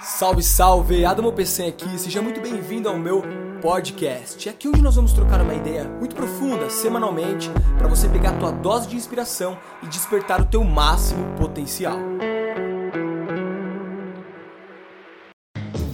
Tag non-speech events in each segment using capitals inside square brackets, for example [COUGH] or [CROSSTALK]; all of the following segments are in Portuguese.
Salve, salve! Adamo PC aqui, seja muito bem-vindo ao meu podcast. É aqui onde nós vamos trocar uma ideia muito profunda, semanalmente, para você pegar a tua dose de inspiração e despertar o teu máximo potencial.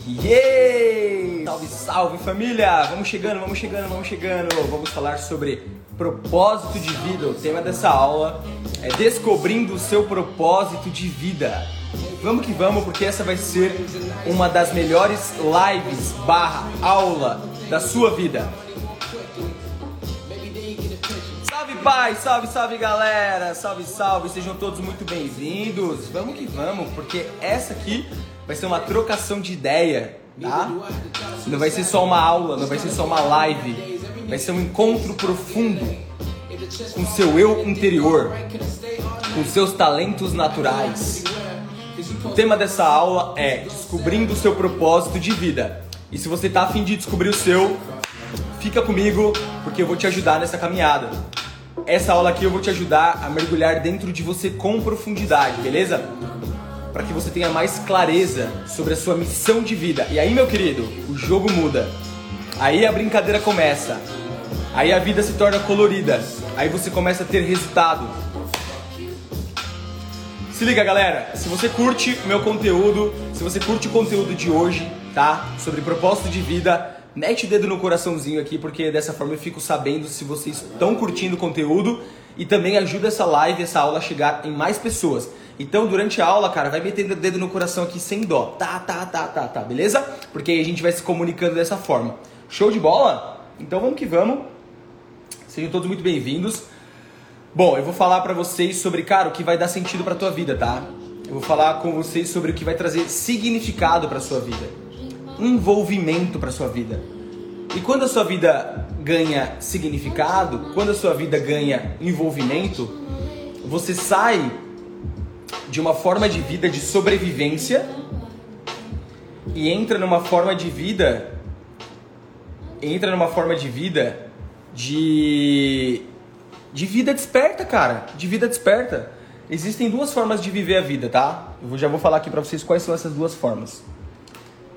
Yeah! Salve, salve família! Vamos chegando, vamos chegando, vamos chegando. Vamos falar sobre propósito de vida. O tema dessa aula é descobrindo o seu propósito de vida. Vamos que vamos, porque essa vai ser uma das melhores lives barra aula da sua vida. Salve pai, salve, salve galera, salve, salve, sejam todos muito bem-vindos. Vamos que vamos, porque essa aqui vai ser uma trocação de ideia, tá? Não vai ser só uma aula, não vai ser só uma live, vai ser um encontro profundo com seu eu interior, com seus talentos naturais. O tema dessa aula é descobrindo o seu propósito de vida. E se você está afim de descobrir o seu, fica comigo porque eu vou te ajudar nessa caminhada. Essa aula aqui eu vou te ajudar a mergulhar dentro de você com profundidade, beleza? Para que você tenha mais clareza sobre a sua missão de vida. E aí, meu querido, o jogo muda. Aí a brincadeira começa. Aí a vida se torna colorida. Aí você começa a ter resultado. Se liga, galera. Se você curte o meu conteúdo, se você curte o conteúdo de hoje, tá? Sobre propósito de vida, mete o dedo no coraçãozinho aqui, porque dessa forma eu fico sabendo se vocês estão curtindo o conteúdo e também ajuda essa live, essa aula a chegar em mais pessoas. Então, durante a aula, cara, vai metendo o dedo no coração aqui sem dó. Tá, tá, tá, tá, tá, beleza? Porque aí a gente vai se comunicando dessa forma. Show de bola? Então vamos que vamos. Sejam todos muito bem-vindos. Bom, eu vou falar para vocês sobre, cara, o que vai dar sentido para tua vida, tá? Eu vou falar com vocês sobre o que vai trazer significado para sua vida, envolvimento para sua vida. E quando a sua vida ganha significado, quando a sua vida ganha envolvimento, você sai de uma forma de vida de sobrevivência e entra numa forma de vida entra numa forma de vida de de vida desperta, cara. De vida desperta. Existem duas formas de viver a vida, tá? Eu já vou falar aqui pra vocês quais são essas duas formas.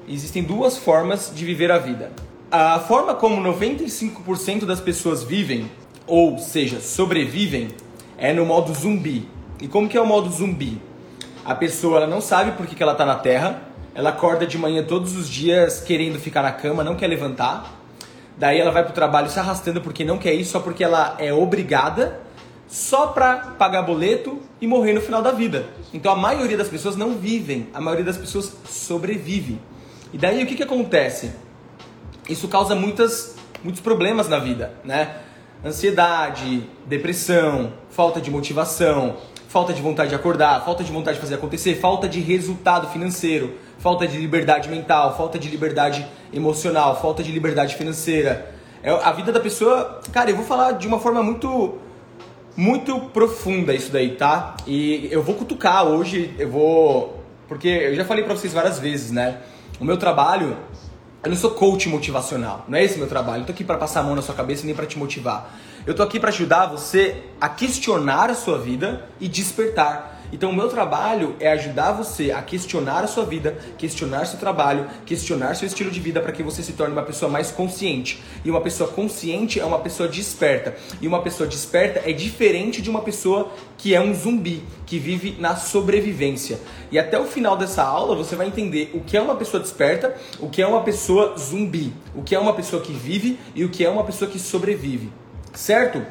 Existem duas formas de viver a vida. A forma como 95% das pessoas vivem, ou seja, sobrevivem, é no modo zumbi. E como que é o modo zumbi? A pessoa ela não sabe por que, que ela está na Terra, ela acorda de manhã todos os dias querendo ficar na cama, não quer levantar, Daí ela vai pro trabalho se arrastando porque não quer ir, só porque ela é obrigada, só pra pagar boleto e morrer no final da vida. Então a maioria das pessoas não vivem, a maioria das pessoas sobrevive. E daí o que, que acontece? Isso causa muitas, muitos problemas na vida, né? Ansiedade, depressão, falta de motivação, falta de vontade de acordar, falta de vontade de fazer acontecer, falta de resultado financeiro, falta de liberdade mental, falta de liberdade emocional, falta de liberdade financeira. É a vida da pessoa, cara, eu vou falar de uma forma muito muito profunda isso daí, tá? E eu vou cutucar hoje, eu vou porque eu já falei para vocês várias vezes, né? O meu trabalho, eu não sou coach motivacional, não é esse meu trabalho. Eu tô aqui para passar a mão na sua cabeça nem para te motivar. Eu tô aqui para ajudar você a questionar a sua vida e despertar. Então, o meu trabalho é ajudar você a questionar a sua vida, questionar seu trabalho, questionar seu estilo de vida para que você se torne uma pessoa mais consciente. E uma pessoa consciente é uma pessoa desperta. E uma pessoa desperta é diferente de uma pessoa que é um zumbi, que vive na sobrevivência. E até o final dessa aula você vai entender o que é uma pessoa desperta, o que é uma pessoa zumbi, o que é uma pessoa que vive e o que é uma pessoa que sobrevive. Certo?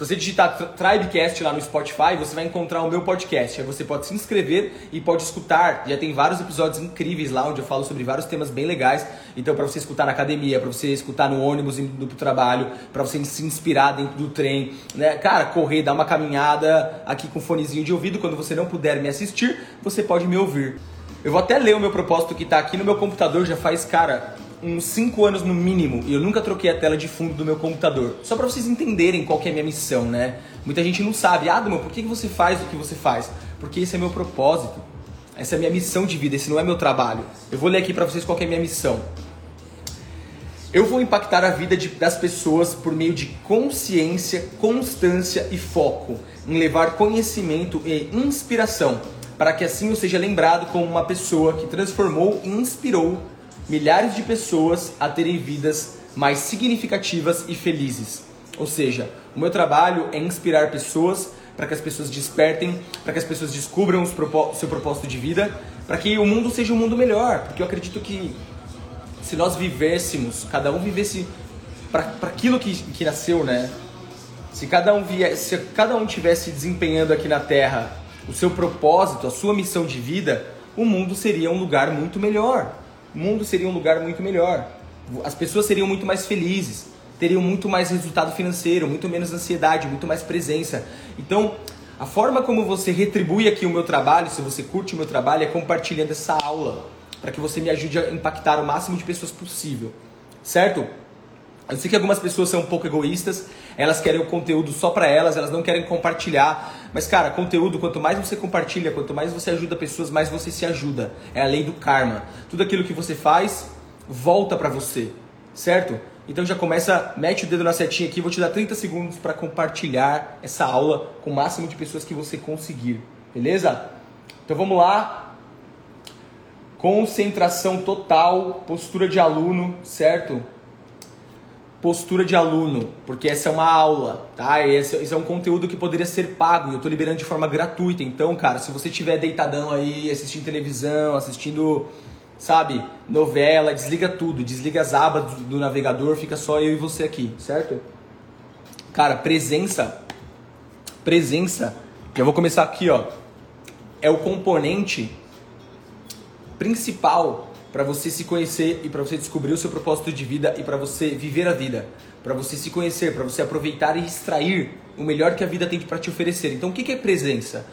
Se você digitar Tribecast lá no Spotify, você vai encontrar o meu podcast. Aí você pode se inscrever e pode escutar. Já tem vários episódios incríveis lá onde eu falo sobre vários temas bem legais. Então, para você escutar na academia, para você escutar no ônibus indo pro trabalho, para você se inspirar dentro do trem, né? Cara, correr, dar uma caminhada aqui com fonezinho de ouvido. Quando você não puder me assistir, você pode me ouvir. Eu vou até ler o meu propósito que está aqui no meu computador já faz, cara, uns 5 anos no mínimo e eu nunca troquei a tela de fundo do meu computador. Só para vocês entenderem qual que é a minha missão, né? Muita gente não sabe, Adamo, por que você faz o que você faz? Porque esse é meu propósito. Essa é a minha missão de vida, esse não é meu trabalho. Eu vou ler aqui para vocês qual é a minha missão. Eu vou impactar a vida de, das pessoas por meio de consciência, constância e foco em levar conhecimento e inspiração para que assim eu seja lembrado como uma pessoa que transformou e inspirou milhares de pessoas a terem vidas mais significativas e felizes. Ou seja, o meu trabalho é inspirar pessoas para que as pessoas despertem, para que as pessoas descubram o seu propósito de vida, para que o mundo seja um mundo melhor. Porque eu acredito que se nós vivêssemos, cada um vivesse para aquilo que, que nasceu, né? Se cada um viesse, se cada um tivesse desempenhando aqui na Terra o seu propósito, a sua missão de vida, o mundo seria um lugar muito melhor. O mundo seria um lugar muito melhor. As pessoas seriam muito mais felizes, teriam muito mais resultado financeiro, muito menos ansiedade, muito mais presença. Então, a forma como você retribui aqui o meu trabalho, se você curte o meu trabalho, é compartilhando essa aula, para que você me ajude a impactar o máximo de pessoas possível. Certo? Eu sei que algumas pessoas são um pouco egoístas, elas querem o conteúdo só para elas, elas não querem compartilhar. Mas cara, conteúdo, quanto mais você compartilha, quanto mais você ajuda pessoas, mais você se ajuda. É a lei do karma. Tudo aquilo que você faz volta para você, certo? Então já começa, mete o dedo na setinha aqui, vou te dar 30 segundos para compartilhar essa aula com o máximo de pessoas que você conseguir, beleza? Então vamos lá. Concentração total, postura de aluno, certo? Postura de aluno, porque essa é uma aula, tá? Esse, esse é um conteúdo que poderia ser pago e eu estou liberando de forma gratuita. Então, cara, se você estiver deitadão aí, assistindo televisão, assistindo, sabe, novela, desliga tudo, desliga as abas do, do navegador, fica só eu e você aqui, certo? Cara, presença, presença, já vou começar aqui, ó, é o componente principal para você se conhecer e para você descobrir o seu propósito de vida e para você viver a vida, para você se conhecer, para você aproveitar e extrair o melhor que a vida tem para te oferecer. Então, o que é presença?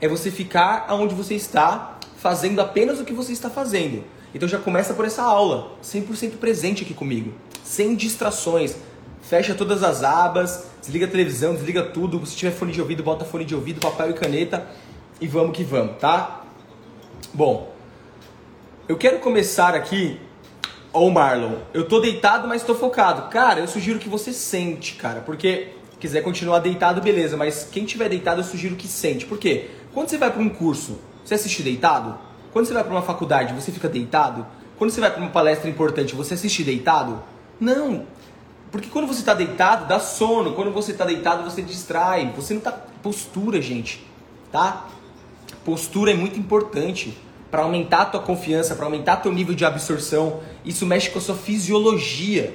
É você ficar onde você está, fazendo apenas o que você está fazendo. Então já começa por essa aula, 100% presente aqui comigo, sem distrações. Fecha todas as abas, desliga a televisão, desliga tudo. Se tiver fone de ouvido, bota fone de ouvido, papel e caneta e vamos que vamos, tá? Bom, eu quero começar aqui, ô oh Marlon, eu tô deitado, mas tô focado. Cara, eu sugiro que você sente, cara, porque quiser continuar deitado, beleza, mas quem tiver deitado, eu sugiro que sente. Por quê? Quando você vai para um curso, você assiste deitado? Quando você vai para uma faculdade, você fica deitado? Quando você vai para uma palestra importante, você assiste deitado? Não. Porque quando você está deitado, dá sono. Quando você está deitado, você distrai. Você não tá postura, gente, tá? Postura é muito importante para aumentar a tua confiança, para aumentar teu nível de absorção. Isso mexe com a sua fisiologia.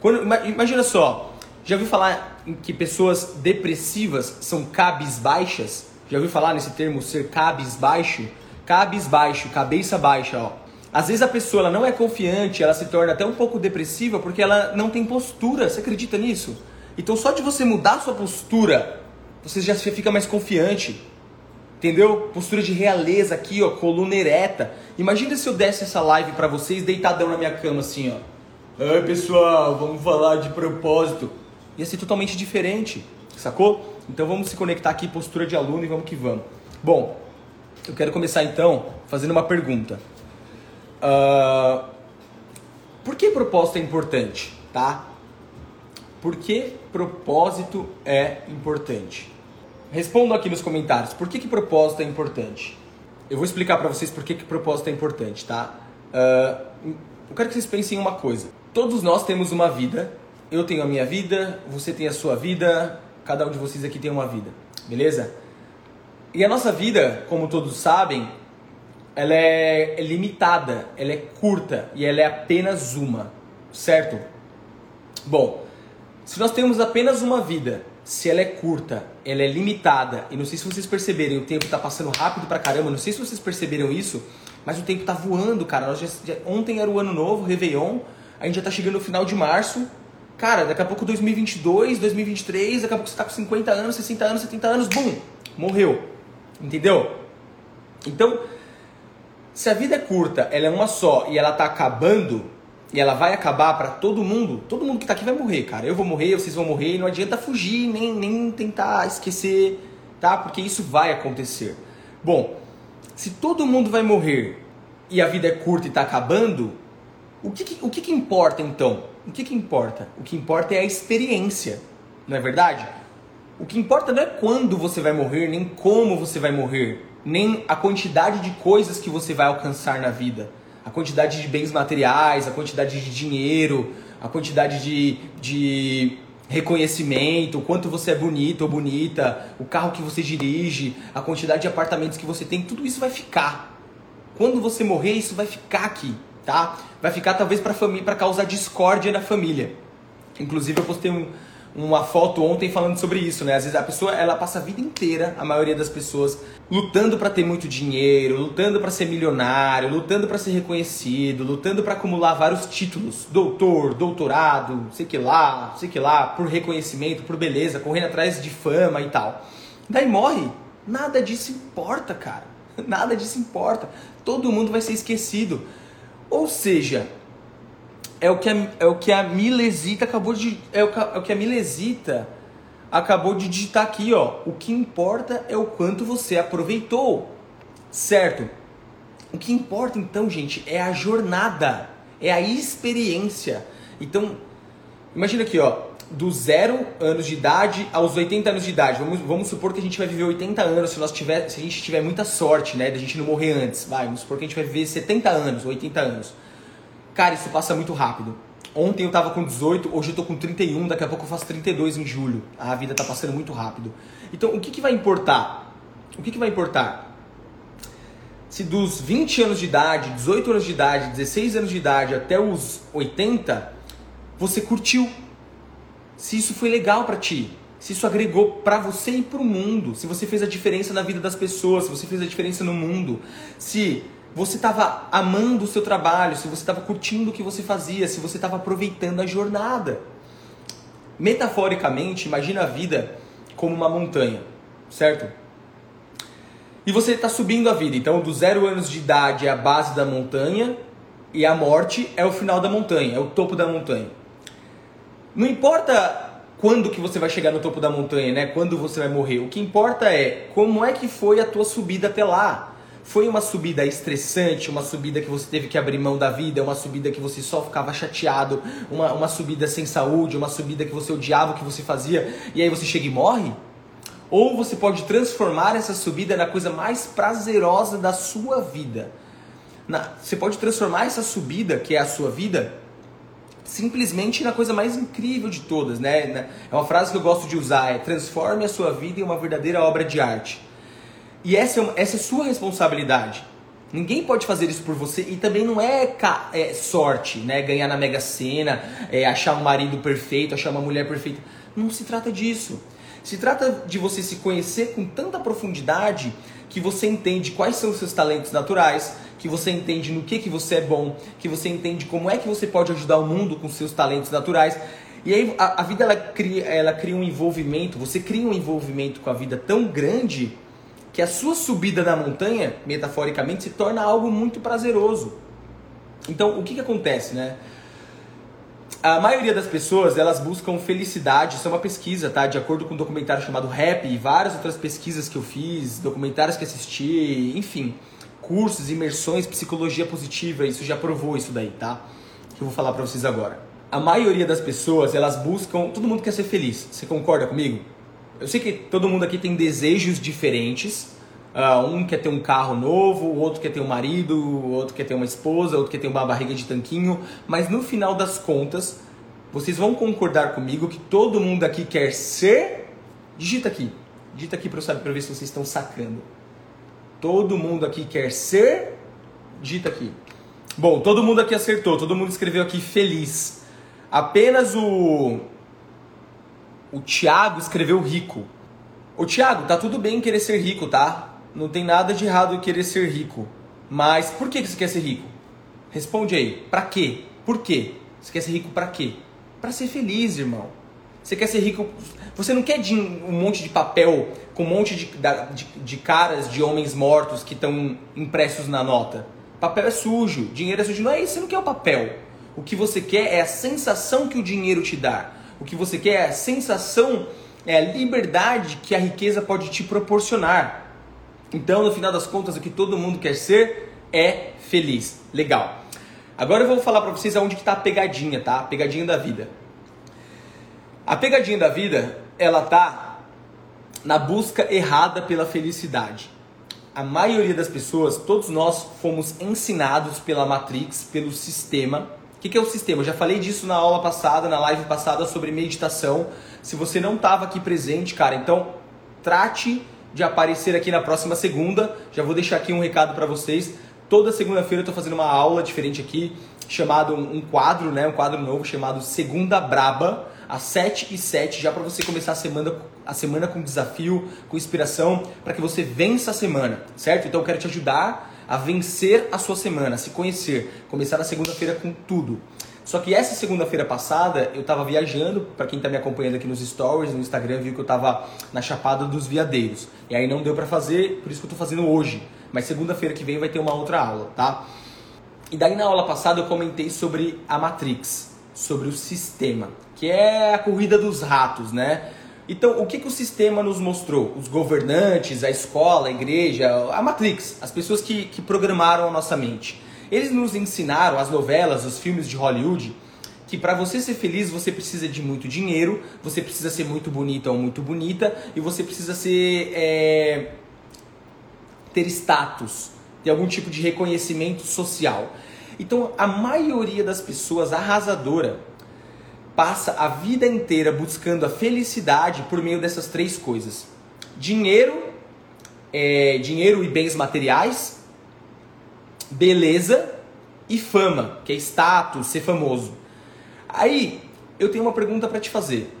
Quando, imagina só, já ouviu falar que pessoas depressivas são cabisbaixas? Já ouviu falar nesse termo ser cabisbaixo? Cabisbaixo, cabeça baixa, ó. Às vezes a pessoa ela não é confiante, ela se torna até um pouco depressiva porque ela não tem postura. Você acredita nisso? Então só de você mudar a sua postura, você já fica mais confiante. Entendeu? Postura de realeza aqui, ó, coluna ereta. Imagina se eu desse essa live para vocês deitadão na minha cama assim, ó. Ai, pessoal, vamos falar de propósito. Ia ser totalmente diferente, sacou? Então vamos se conectar aqui, postura de aluno e vamos que vamos. Bom, eu quero começar então fazendo uma pergunta. Uh, por que propósito é importante, tá? Por que propósito é importante? Respondam aqui nos comentários por que, que propósito é importante. Eu vou explicar para vocês por que, que propósito é importante, tá? Uh, eu quero que vocês pensem em uma coisa. Todos nós temos uma vida. Eu tenho a minha vida, você tem a sua vida, cada um de vocês aqui tem uma vida, beleza? E a nossa vida, como todos sabem, ela é, é limitada, ela é curta e ela é apenas uma, certo? Bom, se nós temos apenas uma vida se ela é curta, ela é limitada, e não sei se vocês perceberem, o tempo está passando rápido pra caramba, não sei se vocês perceberam isso, mas o tempo está voando, cara. Nós já, já, ontem era o ano novo, Réveillon, a gente já está chegando no final de março. Cara, daqui a pouco 2022, 2023, daqui a pouco você está com 50 anos, 60 anos, 70 anos, bum, morreu. Entendeu? Então, se a vida é curta, ela é uma só e ela está acabando, e ela vai acabar para todo mundo, todo mundo que tá aqui vai morrer, cara. Eu vou morrer, vocês vão morrer, não adianta fugir, nem, nem tentar esquecer, tá? Porque isso vai acontecer. Bom, se todo mundo vai morrer e a vida é curta e tá acabando, o que, que o que, que importa então? O que, que importa? O que importa é a experiência, não é verdade? O que importa não é quando você vai morrer, nem como você vai morrer, nem a quantidade de coisas que você vai alcançar na vida, a quantidade de bens materiais, a quantidade de dinheiro, a quantidade de, de reconhecimento, o quanto você é bonito ou bonita, o carro que você dirige, a quantidade de apartamentos que você tem, tudo isso vai ficar. Quando você morrer, isso vai ficar aqui, tá? Vai ficar talvez para família, para causar discórdia na família. Inclusive eu postei um, uma foto ontem falando sobre isso, né? Às vezes a pessoa ela passa a vida inteira, a maioria das pessoas, lutando para ter muito dinheiro, lutando para ser milionário, lutando para ser reconhecido, lutando para acumular vários títulos, doutor, doutorado, sei que lá, sei que lá, por reconhecimento, por beleza, correndo atrás de fama e tal. Daí morre. Nada disso importa, cara. [LAUGHS] Nada disso importa. Todo mundo vai ser esquecido. Ou seja, é o que a, é o que a Milesita acabou de. É o, é o que a Milesita acabou de digitar aqui, ó. O que importa é o quanto você aproveitou. Certo? O que importa então, gente, é a jornada, é a experiência. Então, imagina aqui, ó, do zero anos de idade aos 80 anos de idade. Vamos, vamos supor que a gente vai viver 80 anos se, nós tiver, se a gente tiver muita sorte, né? Da gente não morrer antes. Vai, vamos supor que a gente vai viver 70 anos, 80 anos. Cara, isso passa muito rápido. Ontem eu tava com 18, hoje eu tô com 31, daqui a pouco eu faço 32 em julho. A vida tá passando muito rápido. Então, o que, que vai importar? O que, que vai importar? Se dos 20 anos de idade, 18 anos de idade, 16 anos de idade até os 80, você curtiu. Se isso foi legal para ti, se isso agregou para você e para o mundo, se você fez a diferença na vida das pessoas, se você fez a diferença no mundo, se você estava amando o seu trabalho, se você estava curtindo o que você fazia, se você estava aproveitando a jornada. Metaforicamente, imagina a vida como uma montanha, certo? E você está subindo a vida. Então, dos zero anos de idade é a base da montanha e a morte é o final da montanha, é o topo da montanha. Não importa quando que você vai chegar no topo da montanha, né? Quando você vai morrer. O que importa é como é que foi a tua subida até lá. Foi uma subida estressante, uma subida que você teve que abrir mão da vida, uma subida que você só ficava chateado, uma, uma subida sem saúde, uma subida que você odiava o que você fazia e aí você chega e morre? Ou você pode transformar essa subida na coisa mais prazerosa da sua vida. Na, você pode transformar essa subida, que é a sua vida, simplesmente na coisa mais incrível de todas, né? É uma frase que eu gosto de usar, é transforme a sua vida em uma verdadeira obra de arte. E essa é, uma, essa é sua responsabilidade. Ninguém pode fazer isso por você e também não é, é sorte, né? Ganhar na Mega Sena, é, achar um marido perfeito, achar uma mulher perfeita. Não se trata disso. Se trata de você se conhecer com tanta profundidade que você entende quais são os seus talentos naturais, que você entende no que, que você é bom, que você entende como é que você pode ajudar o mundo com seus talentos naturais. E aí a, a vida ela cria, ela cria um envolvimento, você cria um envolvimento com a vida tão grande que a sua subida da montanha, metaforicamente, se torna algo muito prazeroso. Então, o que, que acontece, né? A maioria das pessoas, elas buscam felicidade, isso é uma pesquisa, tá? De acordo com um documentário chamado Rap e várias outras pesquisas que eu fiz, documentários que assisti, enfim, cursos, imersões, psicologia positiva, isso já provou isso daí, tá? Que eu vou falar para vocês agora. A maioria das pessoas, elas buscam, todo mundo quer ser feliz. Você concorda comigo? Eu sei que todo mundo aqui tem desejos diferentes. Uh, um quer ter um carro novo, o outro quer ter um marido, o outro quer ter uma esposa, o outro quer ter uma barriga de tanquinho. Mas no final das contas, vocês vão concordar comigo que todo mundo aqui quer ser. Digita aqui. Digita aqui para eu saber para ver se vocês estão sacando. Todo mundo aqui quer ser. Digita aqui. Bom, todo mundo aqui acertou. Todo mundo escreveu aqui feliz. Apenas o o Tiago escreveu rico. O Tiago, tá tudo bem querer ser rico, tá? Não tem nada de errado em querer ser rico. Mas por que você quer ser rico? Responde aí. Pra quê? Por quê? Você quer ser rico pra quê? Pra ser feliz, irmão. Você quer ser rico. Você não quer um monte de papel com um monte de, de, de caras de homens mortos que estão impressos na nota. Papel é sujo, dinheiro é sujo. Não é isso, você não quer o papel. O que você quer é a sensação que o dinheiro te dá. O que você quer é a sensação, é a liberdade que a riqueza pode te proporcionar. Então, no final das contas, o que todo mundo quer ser é feliz. Legal. Agora eu vou falar para vocês aonde que tá a pegadinha, tá? A pegadinha da vida. A pegadinha da vida, ela tá na busca errada pela felicidade. A maioria das pessoas, todos nós fomos ensinados pela Matrix, pelo sistema. O que, que é o sistema? Eu já falei disso na aula passada, na live passada sobre meditação. Se você não estava aqui presente, cara, então trate de aparecer aqui na próxima segunda. Já vou deixar aqui um recado para vocês. Toda segunda-feira eu estou fazendo uma aula diferente aqui, chamado um quadro, né, um quadro novo chamado Segunda Braba, às 7 e 7, já para você começar a semana, a semana com desafio, com inspiração, para que você vença a semana, certo? Então eu quero te ajudar a vencer a sua semana, a se conhecer, começar na segunda-feira com tudo. Só que essa segunda-feira passada eu estava viajando, para quem está me acompanhando aqui nos stories, no Instagram, viu que eu estava na Chapada dos Veadeiros. E aí não deu para fazer, por isso que eu estou fazendo hoje. Mas segunda-feira que vem vai ter uma outra aula, tá? E daí na aula passada eu comentei sobre a Matrix, sobre o sistema, que é a corrida dos ratos, né? Então, o que, que o sistema nos mostrou? Os governantes, a escola, a igreja, a Matrix, as pessoas que, que programaram a nossa mente. Eles nos ensinaram, as novelas, os filmes de Hollywood, que para você ser feliz você precisa de muito dinheiro, você precisa ser muito bonita ou muito bonita e você precisa ser é, ter status, ter algum tipo de reconhecimento social. Então a maioria das pessoas arrasadora passa a vida inteira buscando a felicidade por meio dessas três coisas: dinheiro, é, dinheiro e bens materiais beleza e fama, que é status, ser famoso. Aí, eu tenho uma pergunta para te fazer.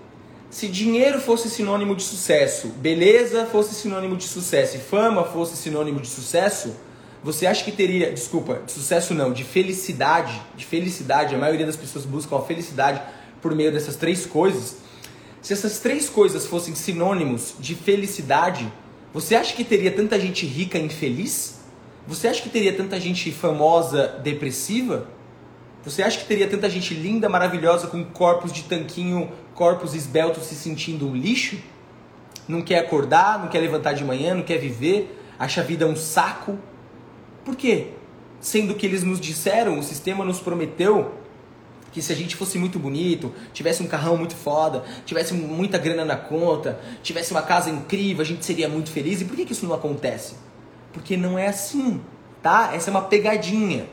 Se dinheiro fosse sinônimo de sucesso, beleza fosse sinônimo de sucesso e fama fosse sinônimo de sucesso, você acha que teria, desculpa, de sucesso não, de felicidade, de felicidade, a maioria das pessoas buscam a felicidade por meio dessas três coisas. Se essas três coisas fossem sinônimos de felicidade, você acha que teria tanta gente rica infeliz? Você acha que teria tanta gente famosa depressiva? Você acha que teria tanta gente linda, maravilhosa, com corpos de tanquinho, corpos esbeltos se sentindo um lixo? Não quer acordar, não quer levantar de manhã, não quer viver, acha a vida um saco? Por quê? Sendo que eles nos disseram, o sistema nos prometeu que se a gente fosse muito bonito, tivesse um carrão muito foda, tivesse muita grana na conta, tivesse uma casa incrível, a gente seria muito feliz. E por que, que isso não acontece? Porque não é assim, tá? Essa é uma pegadinha.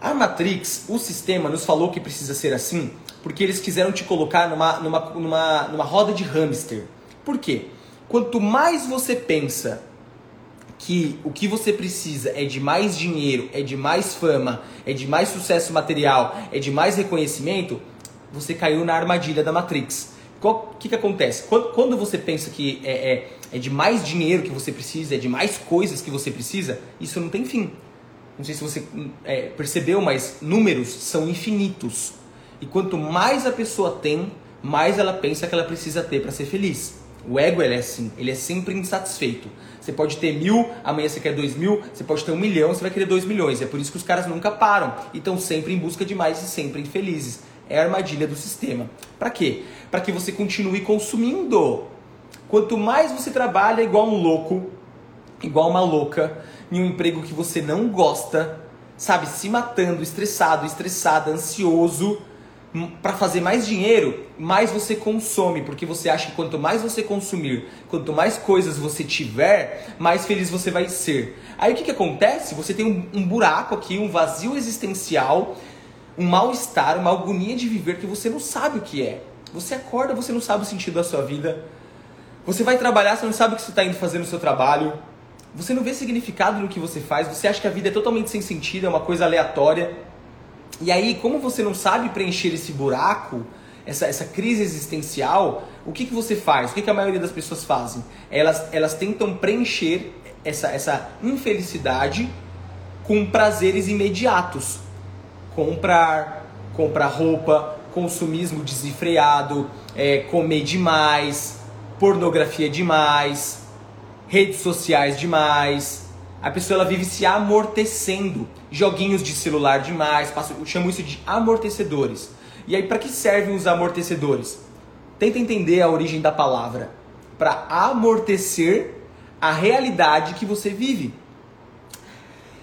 A Matrix, o sistema, nos falou que precisa ser assim porque eles quiseram te colocar numa, numa, numa, numa roda de hamster. Por quê? Quanto mais você pensa que o que você precisa é de mais dinheiro, é de mais fama, é de mais sucesso material, é de mais reconhecimento, você caiu na armadilha da Matrix. O que, que acontece? Quando, quando você pensa que é, é, é de mais dinheiro que você precisa, é de mais coisas que você precisa, isso não tem fim. Não sei se você é, percebeu, mas números são infinitos. E quanto mais a pessoa tem, mais ela pensa que ela precisa ter para ser feliz. O ego ele é assim, ele é sempre insatisfeito. Você pode ter mil, amanhã você quer dois mil, você pode ter um milhão, você vai querer dois milhões. É por isso que os caras nunca param e estão sempre em busca de mais e sempre infelizes. É a armadilha do sistema. Para quê? Para que você continue consumindo. Quanto mais você trabalha igual um louco, igual uma louca, em um emprego que você não gosta, sabe, se matando, estressado, estressada, ansioso, para fazer mais dinheiro, mais você consome, porque você acha que quanto mais você consumir, quanto mais coisas você tiver, mais feliz você vai ser. Aí o que, que acontece? Você tem um, um buraco aqui, um vazio existencial, um mal-estar, uma agonia de viver que você não sabe o que é. Você acorda, você não sabe o sentido da sua vida. Você vai trabalhar, você não sabe o que você está indo fazer no seu trabalho. Você não vê significado no que você faz. Você acha que a vida é totalmente sem sentido, é uma coisa aleatória. E aí, como você não sabe preencher esse buraco, essa, essa crise existencial, o que, que você faz? O que, que a maioria das pessoas fazem? Elas, elas tentam preencher essa, essa infelicidade com prazeres imediatos. Comprar, comprar roupa, consumismo desenfreado, é, comer demais, pornografia demais, redes sociais demais. A pessoa ela vive se amortecendo, joguinhos de celular demais, eu chamo isso de amortecedores. E aí para que servem os amortecedores? Tenta entender a origem da palavra. Para amortecer a realidade que você vive.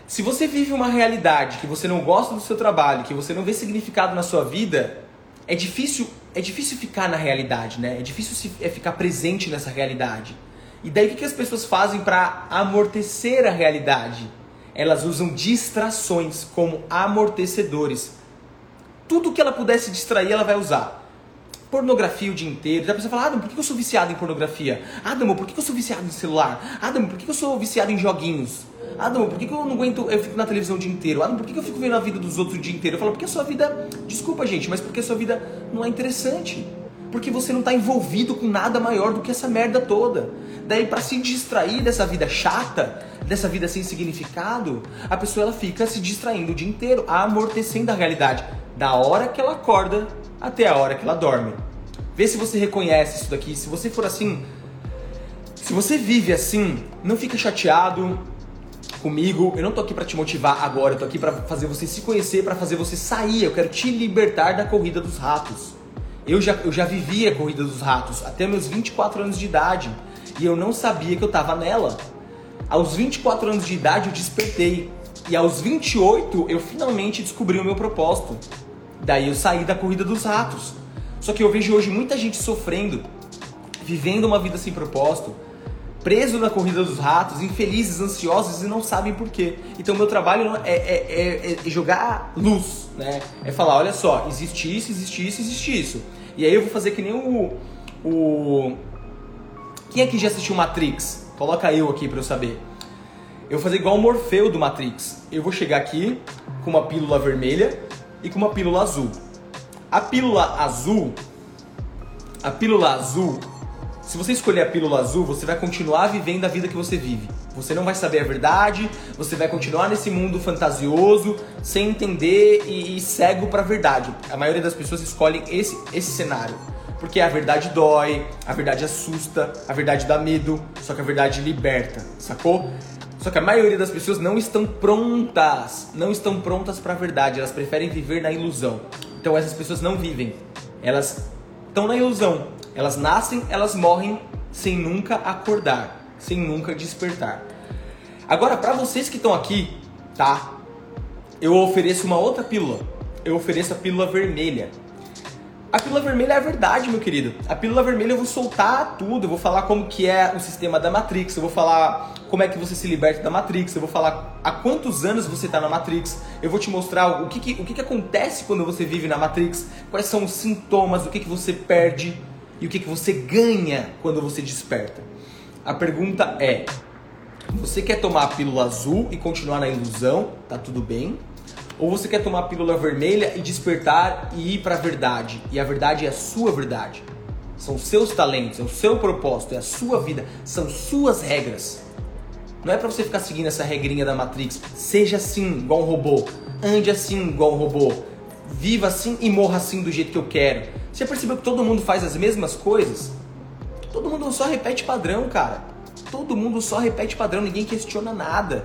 Se você vive uma realidade que você não gosta do seu trabalho, que você não vê significado na sua vida, é difícil, é difícil ficar na realidade, né? É difícil se, é ficar presente nessa realidade. E daí o que, que as pessoas fazem para amortecer a realidade? Elas usam distrações como amortecedores. Tudo que ela pudesse distrair, ela vai usar pornografia o dia inteiro. Já a pessoa fala, Adam, por que eu sou viciado em pornografia? Adam, por que eu sou viciado em celular? Adam, por que eu sou viciado em joguinhos? Adam, por que eu não aguento, eu fico na televisão o dia inteiro? Adam, por que eu fico vendo a vida dos outros o dia inteiro? Eu falo, porque a sua vida, desculpa gente, mas porque a sua vida não é interessante. Porque você não está envolvido com nada maior do que essa merda toda. Daí, para se distrair dessa vida chata, dessa vida sem significado, a pessoa ela fica se distraindo o dia inteiro, amortecendo a realidade. Da hora que ela acorda até a hora que ela dorme. Vê se você reconhece isso daqui. Se você for assim, se você vive assim, não fica chateado comigo. Eu não tô aqui para te motivar agora, eu tô aqui para fazer você se conhecer, para fazer você sair. Eu quero te libertar da corrida dos ratos. Eu já, eu já vivi a corrida dos ratos até meus 24 anos de idade e eu não sabia que eu tava nela. Aos 24 anos de idade eu despertei e aos 28 eu finalmente descobri o meu propósito. Daí eu saí da corrida dos ratos. Só que eu vejo hoje muita gente sofrendo, vivendo uma vida sem propósito, preso na corrida dos ratos, infelizes, ansiosos e não sabem por quê. Então meu trabalho é, é, é, é, jogar luz, né? É falar, olha só, existe isso, existe isso, existe isso. E aí eu vou fazer que nem o. o... Quem aqui já assistiu Matrix? Coloca eu aqui para eu saber. Eu vou fazer igual o Morfeu do Matrix. Eu vou chegar aqui com uma pílula vermelha e com uma pílula azul. A pílula azul, a pílula azul, se você escolher a pílula azul, você vai continuar vivendo a vida que você vive. Você não vai saber a verdade, você vai continuar nesse mundo fantasioso, sem entender e, e cego para a verdade. A maioria das pessoas escolhem esse, esse cenário. Porque a verdade dói, a verdade assusta, a verdade dá medo, só que a verdade liberta, sacou? Só que a maioria das pessoas não estão prontas, não estão prontas para a verdade, elas preferem viver na ilusão. Então essas pessoas não vivem, elas estão na ilusão. Elas nascem, elas morrem sem nunca acordar, sem nunca despertar. Agora, para vocês que estão aqui, tá? Eu ofereço uma outra pílula. Eu ofereço a pílula vermelha. A pílula vermelha é a verdade, meu querido. A pílula vermelha eu vou soltar tudo, eu vou falar como que é o sistema da Matrix, eu vou falar como é que você se liberta da Matrix, eu vou falar há quantos anos você está na Matrix, eu vou te mostrar o que, que o que, que acontece quando você vive na Matrix, quais são os sintomas, o que, que você perde e o que, que você ganha quando você desperta. A pergunta é: você quer tomar a pílula azul e continuar na ilusão? Tá tudo bem? Ou você quer tomar a pílula vermelha e despertar e ir para a verdade? E a verdade é a sua verdade. São seus talentos, é o seu propósito, é a sua vida, são suas regras. Não é para você ficar seguindo essa regrinha da Matrix. Seja assim, igual um robô. Ande assim, igual um robô. Viva assim e morra assim do jeito que eu quero. Você percebeu que todo mundo faz as mesmas coisas? Todo mundo só repete padrão, cara. Todo mundo só repete padrão, ninguém questiona nada.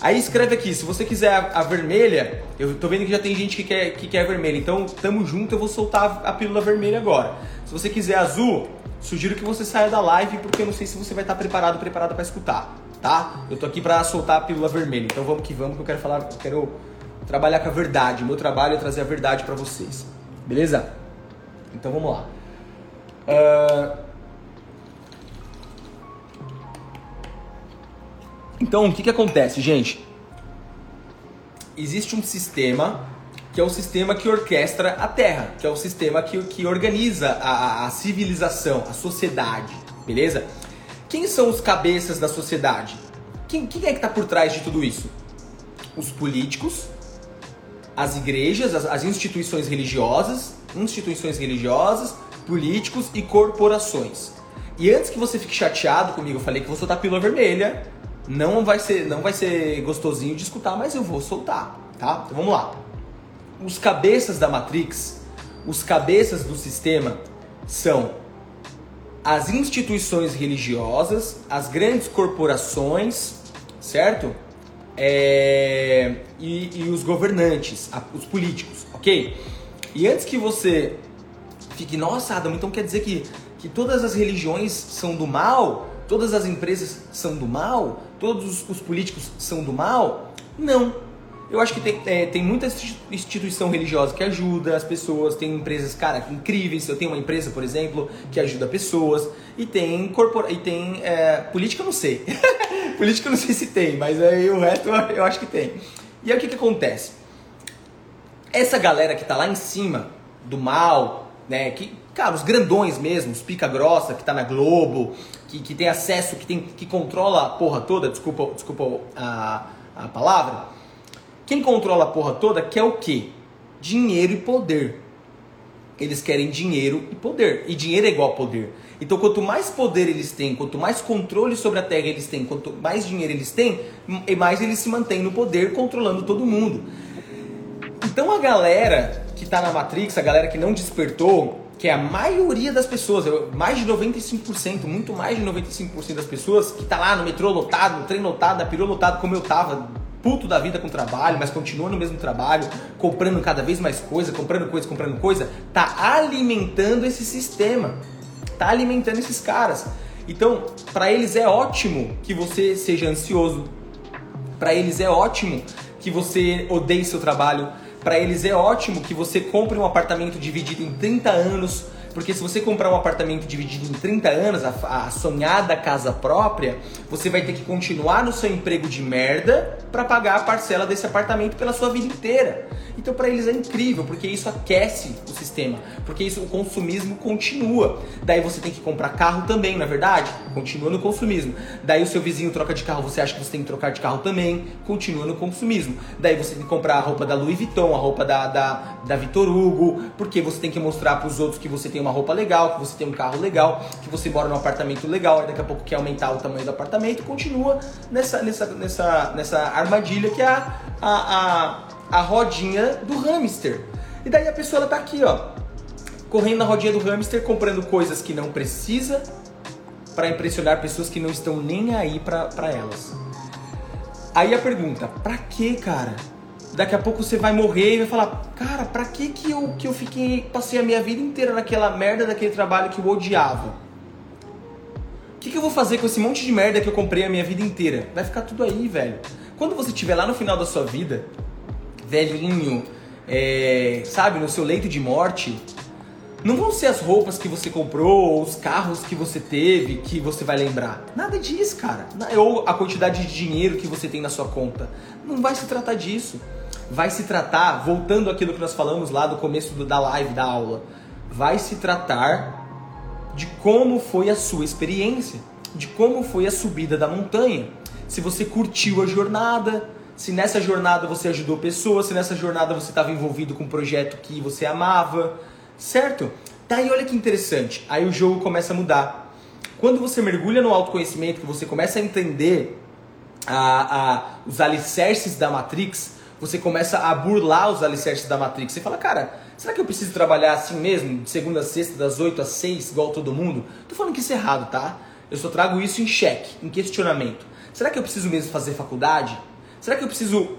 Aí escreve aqui, se você quiser a, a, vermelha, eu tô vendo que já tem gente que quer, que quer a vermelha, então tamo junto, eu vou soltar a, pílula vermelha agora. Se você quiser azul, sugiro que você saia da live, porque eu não sei se você vai estar preparado, preparada para escutar, tá? Eu tô aqui para soltar a pílula vermelha, então vamos que vamos, que eu quero falar, eu quero trabalhar com a verdade. Meu trabalho é trazer a verdade para vocês, beleza? Então vamos lá. Uh... Então, o que, que acontece, gente? Existe um sistema que é o sistema que orquestra a Terra, que é o sistema que, que organiza a, a civilização, a sociedade, beleza? Quem são os cabeças da sociedade? Quem, quem é que está por trás de tudo isso? Os políticos, as igrejas, as, as instituições religiosas, instituições religiosas, políticos e corporações. E antes que você fique chateado comigo, eu falei que vou soltar a pílula vermelha não vai ser, não vai ser gostosinho de escutar, mas eu vou soltar, tá? Então vamos lá. Os cabeças da Matrix, os cabeças do sistema são as instituições religiosas, as grandes corporações, certo? É, e, e, os governantes, os políticos, ok? E antes que você fique, nossa, Adam, então quer dizer que, que todas as religiões são do mal? Todas as empresas são do mal? Todos os políticos são do mal? Não. Eu acho que tem, é, tem muita instituição religiosa que ajuda as pessoas, tem empresas, cara, incríveis. Eu tenho uma empresa, por exemplo, que ajuda pessoas, e tem corpora e tem é, política, eu não sei. [LAUGHS] política eu não sei se tem, mas aí o resto eu acho que tem. E aí o que, que acontece? Essa galera que tá lá em cima do mal, né, que, cara, os grandões mesmo, os pica grossa que tá na Globo, que, que tem acesso, que, tem, que controla a porra toda, desculpa, desculpa a, a palavra quem controla a porra toda quer o quê? Dinheiro e poder. Eles querem dinheiro e poder. E dinheiro é igual a poder. Então, quanto mais poder eles têm, quanto mais controle sobre a terra eles têm, quanto mais dinheiro eles têm, mais eles se mantêm no poder, controlando todo mundo. Então, a galera que está na Matrix, a galera que não despertou, que é a maioria das pessoas, mais de 95%, muito mais de 95% das pessoas que está lá no metrô lotado, no trem lotado, na perua lotado, como eu tava puto da vida com o trabalho, mas continua no mesmo trabalho, comprando cada vez mais coisa, comprando coisa, comprando coisa, tá alimentando esse sistema. Tá alimentando esses caras. Então, para eles é ótimo que você seja ansioso. Para eles é ótimo que você odeie seu trabalho. Para eles é ótimo que você compre um apartamento dividido em 30 anos porque se você comprar um apartamento dividido em 30 anos, a, a sonhada casa própria, você vai ter que continuar no seu emprego de merda para pagar a parcela desse apartamento pela sua vida inteira. Então para eles é incrível, porque isso aquece o sistema, porque isso o consumismo continua. Daí você tem que comprar carro também, na é verdade? Continua no consumismo. Daí o seu vizinho troca de carro, você acha que você tem que trocar de carro também, continua no consumismo. Daí você tem que comprar a roupa da Louis Vuitton, a roupa da, da, da Vitor Hugo, porque você tem que mostrar para os outros que você tem uma roupa legal, que você tem um carro legal, que você mora num apartamento legal, e daqui a pouco quer aumentar o tamanho do apartamento, continua nessa, nessa, nessa, nessa armadilha que é a, a, a, a rodinha do hamster. E daí a pessoa ela tá aqui, ó, correndo na rodinha do hamster, comprando coisas que não precisa para impressionar pessoas que não estão nem aí para elas. Aí a pergunta, pra que, cara? Daqui a pouco você vai morrer e vai falar, cara, pra que que eu, que eu fiquei, passei a minha vida inteira naquela merda daquele trabalho que eu odiava? O que, que eu vou fazer com esse monte de merda que eu comprei a minha vida inteira? Vai ficar tudo aí, velho. Quando você estiver lá no final da sua vida, velhinho, é, sabe, no seu leito de morte, não vão ser as roupas que você comprou, ou os carros que você teve que você vai lembrar. Nada disso, cara. Ou a quantidade de dinheiro que você tem na sua conta. Não vai se tratar disso vai se tratar, voltando àquilo que nós falamos lá do começo da live, da aula, vai se tratar de como foi a sua experiência, de como foi a subida da montanha. Se você curtiu a jornada, se nessa jornada você ajudou pessoas, se nessa jornada você estava envolvido com um projeto que você amava, certo? Daí olha que interessante, aí o jogo começa a mudar. Quando você mergulha no autoconhecimento, que você começa a entender a, a, os alicerces da Matrix, você começa a burlar os alicerces da Matrix. Você fala, cara, será que eu preciso trabalhar assim mesmo, de segunda a sexta, das 8 às 6, igual todo mundo? Tô falando que isso é errado, tá? Eu só trago isso em xeque, em questionamento. Será que eu preciso mesmo fazer faculdade? Será que eu preciso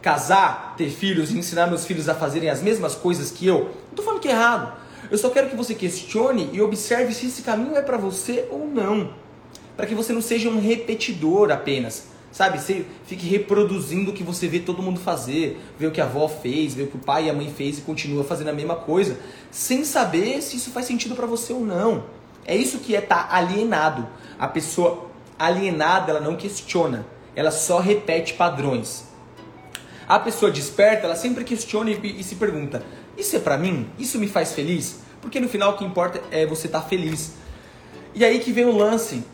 casar, ter filhos e ensinar meus filhos a fazerem as mesmas coisas que eu? Não tô falando que é errado. Eu só quero que você questione e observe se esse caminho é para você ou não. Para que você não seja um repetidor apenas Sabe, você fique reproduzindo o que você vê todo mundo fazer, vê o que a avó fez, vê o que o pai e a mãe fez e continua fazendo a mesma coisa, sem saber se isso faz sentido para você ou não. É isso que é estar tá alienado. A pessoa alienada, ela não questiona, ela só repete padrões. A pessoa desperta, ela sempre questiona e, e se pergunta: isso é para mim? Isso me faz feliz? Porque no final o que importa é você estar tá feliz. E aí que vem o lance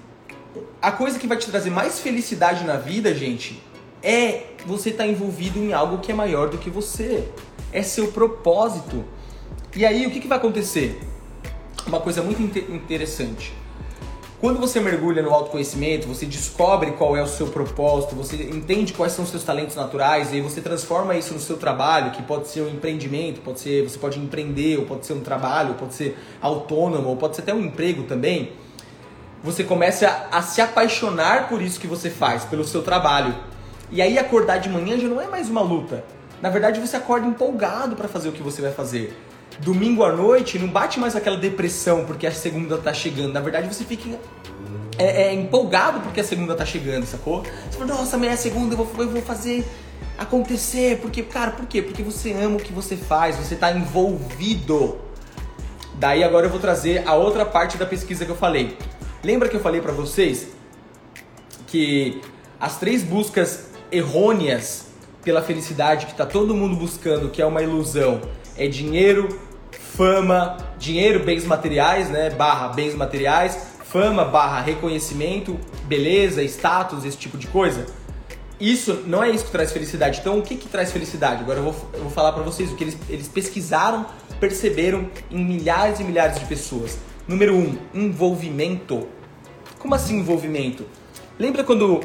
a coisa que vai te trazer mais felicidade na vida, gente, é você estar tá envolvido em algo que é maior do que você. É seu propósito. E aí, o que, que vai acontecer? Uma coisa muito interessante. Quando você mergulha no autoconhecimento, você descobre qual é o seu propósito, você entende quais são os seus talentos naturais e você transforma isso no seu trabalho, que pode ser um empreendimento, pode ser, você pode empreender, ou pode ser um trabalho, pode ser autônomo, ou pode ser até um emprego também você começa a, se apaixonar por isso que você faz, pelo seu trabalho. E aí acordar de manhã já não é mais uma luta. Na verdade, você acorda empolgado para fazer o que você vai fazer. Domingo à noite não bate mais aquela depressão porque a segunda tá chegando. Na verdade, você fica é, é empolgado porque a segunda tá chegando, sacou? Você fala, nossa, amanhã é segunda, eu vou, eu vou fazer acontecer, porque, cara, por quê? Porque você ama o que você faz, você está envolvido. Daí agora eu vou trazer a outra parte da pesquisa que eu falei. Lembra que eu falei para vocês que as três buscas errôneas pela felicidade que está todo mundo buscando, que é uma ilusão, é dinheiro, fama, dinheiro, bens materiais, né? Barra bens materiais, fama, barra reconhecimento, beleza, status, esse tipo de coisa. Isso não é isso que traz felicidade. Então, o que, que traz felicidade? Agora eu vou, eu vou falar para vocês o que eles, eles pesquisaram, perceberam em milhares e milhares de pessoas. Número um, envolvimento. Como assim envolvimento? Lembra quando,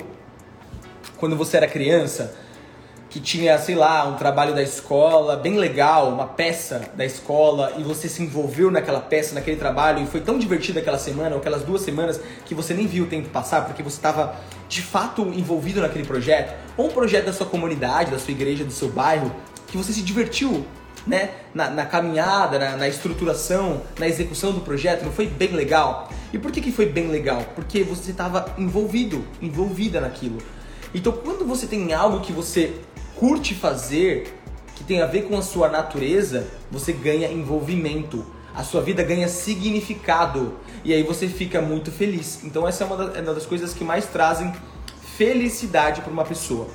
quando você era criança? que tinha, sei lá, um trabalho da escola bem legal, uma peça da escola, e você se envolveu naquela peça, naquele trabalho, e foi tão divertido aquela semana, ou aquelas duas semanas, que você nem viu o tempo passar, porque você estava de fato envolvido naquele projeto, ou um projeto da sua comunidade, da sua igreja, do seu bairro, que você se divertiu né, na, na caminhada, na, na, estruturação, na execução do projeto, não foi bem legal? E por que, que foi bem legal? Porque você estava envolvido, envolvida naquilo. Então, quando você tem algo que você curte fazer, que tem a ver com a sua natureza, você ganha envolvimento. A sua vida ganha significado e aí você fica muito feliz. Então essa é uma é das coisas que mais trazem felicidade para uma pessoa.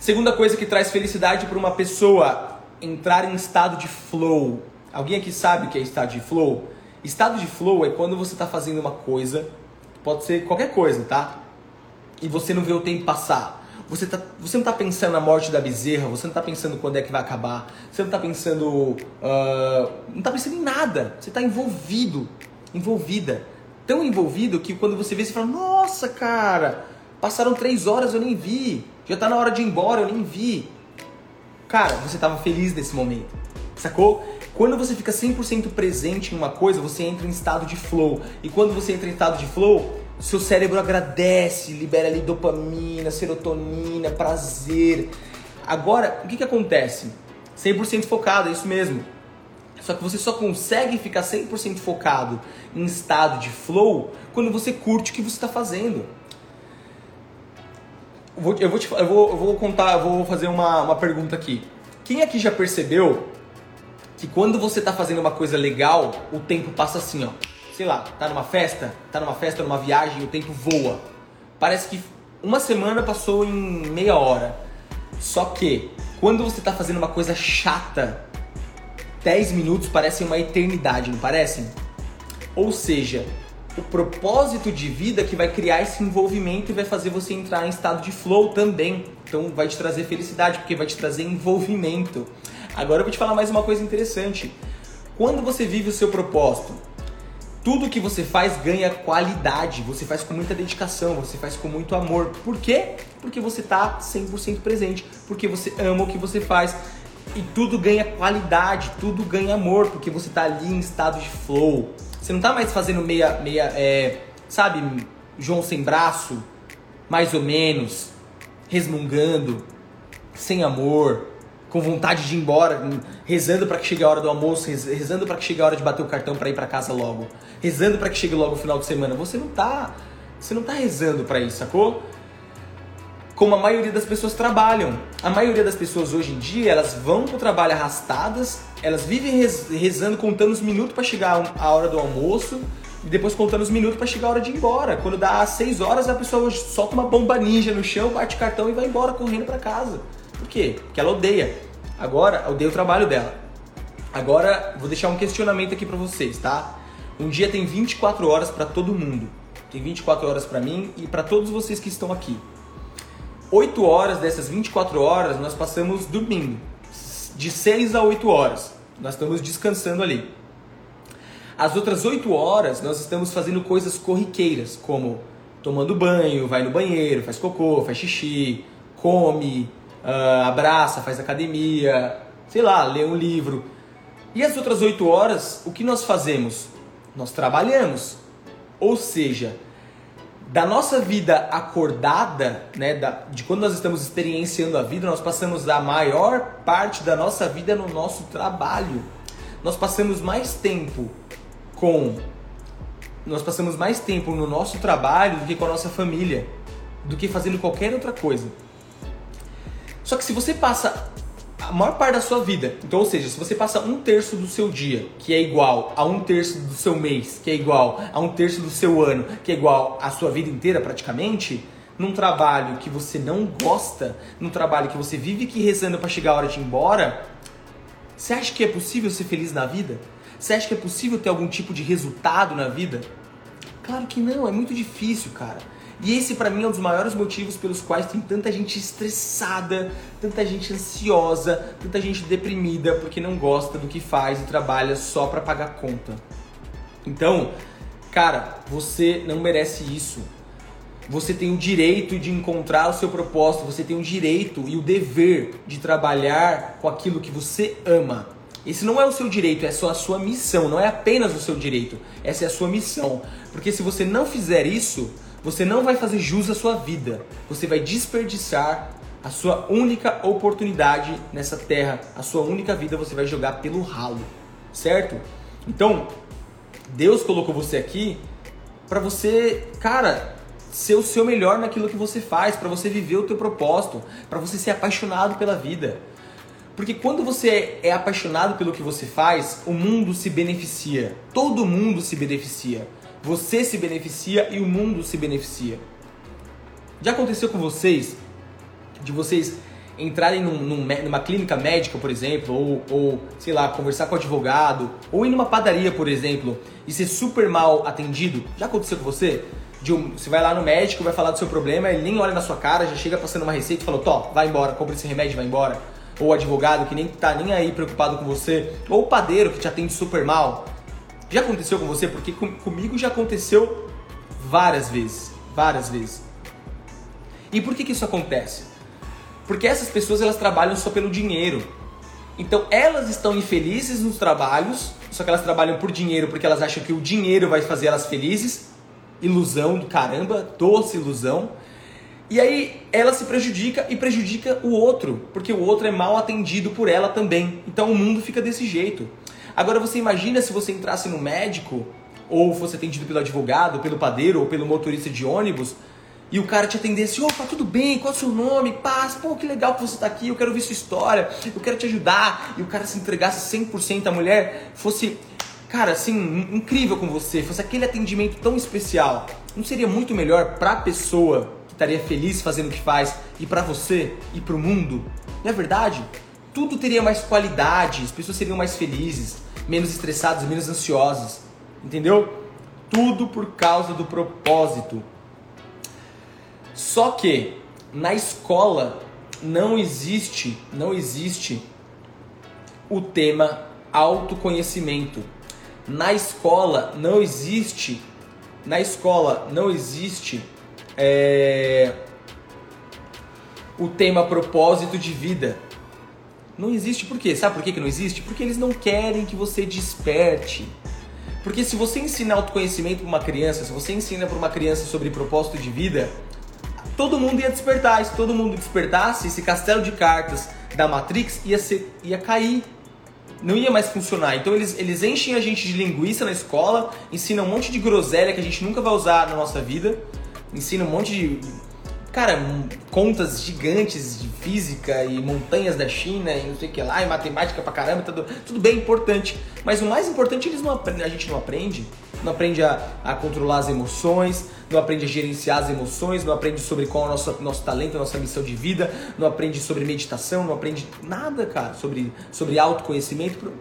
Segunda coisa que traz felicidade para uma pessoa, entrar em estado de flow. Alguém aqui sabe o que é estado de flow? Estado de flow é quando você está fazendo uma coisa, pode ser qualquer coisa, tá? E você não vê o tempo passar. Você, tá, você não está pensando na morte da bezerra, você não está pensando quando é que vai acabar, você não está pensando. Uh, não está pensando em nada. Você está envolvido, envolvida. Tão envolvido que quando você vê, você fala: Nossa, cara, passaram três horas eu nem vi, já está na hora de ir embora, eu nem vi. Cara, você estava feliz nesse momento, sacou? Quando você fica 100% presente em uma coisa, você entra em estado de flow. E quando você entra em estado de flow, seu cérebro agradece, libera ali dopamina, serotonina, prazer. Agora, o que, que acontece? 100% focado, é isso mesmo. Só que você só consegue ficar 100% focado em estado de flow quando você curte o que você está fazendo. Vou, eu, vou te, eu, vou, eu vou contar, eu vou fazer uma, uma pergunta aqui. Quem aqui já percebeu que quando você está fazendo uma coisa legal, o tempo passa assim, ó sei lá, tá numa festa, tá numa festa, numa viagem o tempo voa. Parece que uma semana passou em meia hora. Só que quando você tá fazendo uma coisa chata, 10 minutos parecem uma eternidade, não parecem? Ou seja, o propósito de vida que vai criar esse envolvimento e vai fazer você entrar em estado de flow também. Então vai te trazer felicidade, porque vai te trazer envolvimento. Agora eu vou te falar mais uma coisa interessante. Quando você vive o seu propósito, tudo que você faz ganha qualidade, você faz com muita dedicação, você faz com muito amor. Por quê? Porque você está 100% presente, porque você ama o que você faz. E tudo ganha qualidade, tudo ganha amor, porque você está ali em estado de flow. Você não está mais fazendo meia, meia é, sabe, João sem braço, mais ou menos, resmungando, sem amor, com vontade de ir embora, rezando para que chegue a hora do almoço, rezando para que chegue a hora de bater o cartão para ir para casa logo, rezando para que chegue logo o final de semana. Você não tá, você não tá rezando para isso, sacou? Como a maioria das pessoas trabalham. A maioria das pessoas hoje em dia, elas vão pro trabalho arrastadas, elas vivem rezando, contando os minutos para chegar a hora do almoço, e depois contando os minutos para chegar a hora de ir embora. Quando dá 6 horas, a pessoa solta uma bomba ninja no chão, bate cartão e vai embora correndo para casa. Por quê? Porque ela odeia. Agora, odeia o trabalho dela. Agora, vou deixar um questionamento aqui para vocês, tá? Um dia tem 24 horas para todo mundo. Tem 24 horas para mim e para todos vocês que estão aqui. 8 horas dessas 24 horas nós passamos dormindo. De 6 a 8 horas. Nós estamos descansando ali. As outras 8 horas nós estamos fazendo coisas corriqueiras, como tomando banho, vai no banheiro, faz cocô, faz xixi, come, uh, abraça, faz academia, sei lá, lê um livro. E as outras oito horas, o que nós fazemos? Nós trabalhamos. Ou seja, da nossa vida acordada, né, da, de quando nós estamos experienciando a vida, nós passamos a maior parte da nossa vida no nosso trabalho. Nós passamos mais tempo com nós passamos mais tempo no nosso trabalho do que com a nossa família, do que fazendo qualquer outra coisa. Só que se você passa a maior parte da sua vida, então, ou seja, se você passa um terço do seu dia, que é igual a um terço do seu mês, que é igual a um terço do seu ano, que é igual à sua vida inteira praticamente, num trabalho que você não gosta, num trabalho que você vive que rezando para chegar a hora de ir embora, você acha que é possível ser feliz na vida? Você acha que é possível ter algum tipo de resultado na vida? Claro que não, é muito difícil, cara. E esse para mim é um dos maiores motivos pelos quais tem tanta gente estressada, tanta gente ansiosa, tanta gente deprimida porque não gosta do que faz e trabalha só para pagar conta. Então, cara, você não merece isso. Você tem o direito de encontrar o seu propósito, você tem o direito e o dever de trabalhar com aquilo que você ama. Esse não é o seu direito, é só a sua missão, não é apenas o seu direito, essa é a sua missão. Porque se você não fizer isso, você não vai fazer jus à sua vida. Você vai desperdiçar a sua única oportunidade nessa terra, a sua única vida você vai jogar pelo ralo, certo? Então, Deus colocou você aqui para você, cara, ser o seu melhor naquilo que você faz, para você viver o teu propósito, para você ser apaixonado pela vida. Porque quando você é apaixonado pelo que você faz, o mundo se beneficia. Todo mundo se beneficia. Você se beneficia e o mundo se beneficia. Já aconteceu com vocês de vocês entrarem num, num, numa clínica médica, por exemplo, ou, ou, sei lá, conversar com advogado, ou ir numa padaria, por exemplo, e ser super mal atendido? Já aconteceu com você? De um, você vai lá no médico, vai falar do seu problema, ele nem olha na sua cara, já chega passando uma receita e fala, Tó, vai embora, compra esse remédio, vai embora. Ou advogado que nem tá nem aí preocupado com você, ou padeiro que te atende super mal. Já aconteceu com você? Porque com, comigo já aconteceu várias vezes. Várias vezes. E por que, que isso acontece? Porque essas pessoas elas trabalham só pelo dinheiro. Então elas estão infelizes nos trabalhos, só que elas trabalham por dinheiro porque elas acham que o dinheiro vai fazer elas felizes. Ilusão do caramba, doce ilusão. E aí ela se prejudica e prejudica o outro, porque o outro é mal atendido por ela também. Então o mundo fica desse jeito. Agora você imagina se você entrasse no médico, ou fosse atendido pelo advogado, pelo padeiro, ou pelo motorista de ônibus, e o cara te atendesse, opa, tudo bem, qual é o seu nome? Paz, pô, que legal que você está aqui, eu quero ouvir sua história, eu quero te ajudar, e o cara se entregasse 100%, a mulher fosse, cara, assim, incrível com você, fosse aquele atendimento tão especial. Não seria muito melhor para a pessoa que estaria feliz fazendo o que faz, e para você, e para o mundo? Não é verdade? Tudo teria mais qualidade, as pessoas seriam mais felizes, menos estressadas, menos ansiosas. Entendeu? Tudo por causa do propósito. Só que na escola não existe, não existe o tema autoconhecimento. Na escola não existe, na escola não existe é, o tema propósito de vida. Não existe por quê? Sabe por que não existe? Porque eles não querem que você desperte. Porque se você ensina autoconhecimento para uma criança, se você ensina para uma criança sobre propósito de vida, todo mundo ia despertar. Se todo mundo despertasse, esse castelo de cartas da Matrix ia, ser, ia cair. Não ia mais funcionar. Então eles, eles enchem a gente de linguiça na escola, ensinam um monte de groselha que a gente nunca vai usar na nossa vida, ensinam um monte de cara, contas gigantes de física e montanhas da China e não sei o que lá, e matemática pra caramba, tudo, tudo bem importante. Mas o mais importante eles não a gente não aprende. Não aprende a, a controlar as emoções, não aprende a gerenciar as emoções, não aprende sobre qual é o nosso, nosso talento, a nossa missão de vida, não aprende sobre meditação, não aprende nada, cara, sobre, sobre autoconhecimento.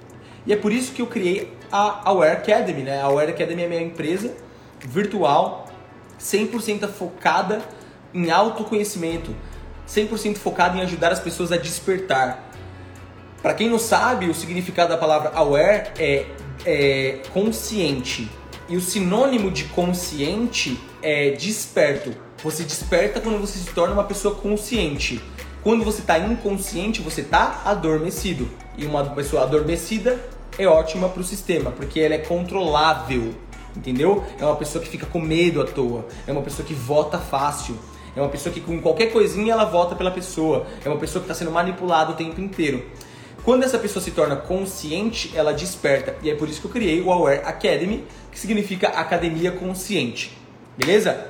E é por isso que eu criei a Aware Academy, né? A Aware Academy é minha empresa virtual, 100% focada em autoconhecimento, 100% focado em ajudar as pessoas a despertar. Para quem não sabe, o significado da palavra aware é, é consciente. E o sinônimo de consciente é desperto. Você desperta quando você se torna uma pessoa consciente. Quando você está inconsciente, você está adormecido. E uma pessoa adormecida é ótima para o sistema, porque ela é controlável. Entendeu? É uma pessoa que fica com medo à toa. É uma pessoa que vota fácil. É uma pessoa que com qualquer coisinha ela vota pela pessoa. É uma pessoa que está sendo manipulada o tempo inteiro. Quando essa pessoa se torna consciente, ela desperta. E é por isso que eu criei o Aware Academy, que significa Academia Consciente. Beleza?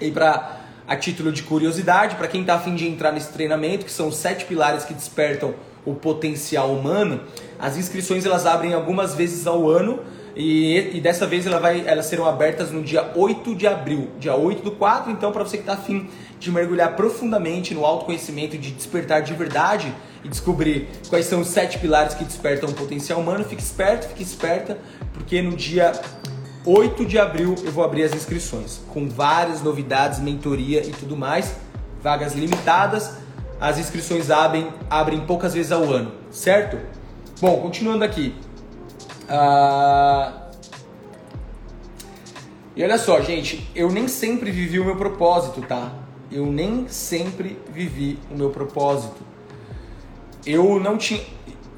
E para a título de curiosidade, para quem está afim de entrar nesse treinamento, que são sete pilares que despertam o potencial humano, as inscrições elas abrem algumas vezes ao ano e, e dessa vez ela vai, elas serão abertas no dia 8 de abril, dia 8 do 4, então para você que está afim de mergulhar profundamente no autoconhecimento, de despertar de verdade e descobrir quais são os sete pilares que despertam o potencial humano, fique esperto, fique esperta, porque no dia 8 de abril eu vou abrir as inscrições com várias novidades, mentoria e tudo mais, vagas limitadas. As inscrições abrem, abrem poucas vezes ao ano, certo? Bom, continuando aqui. Uh... E olha só, gente, eu nem sempre vivi o meu propósito, tá? Eu nem sempre vivi o meu propósito. Eu não tinha.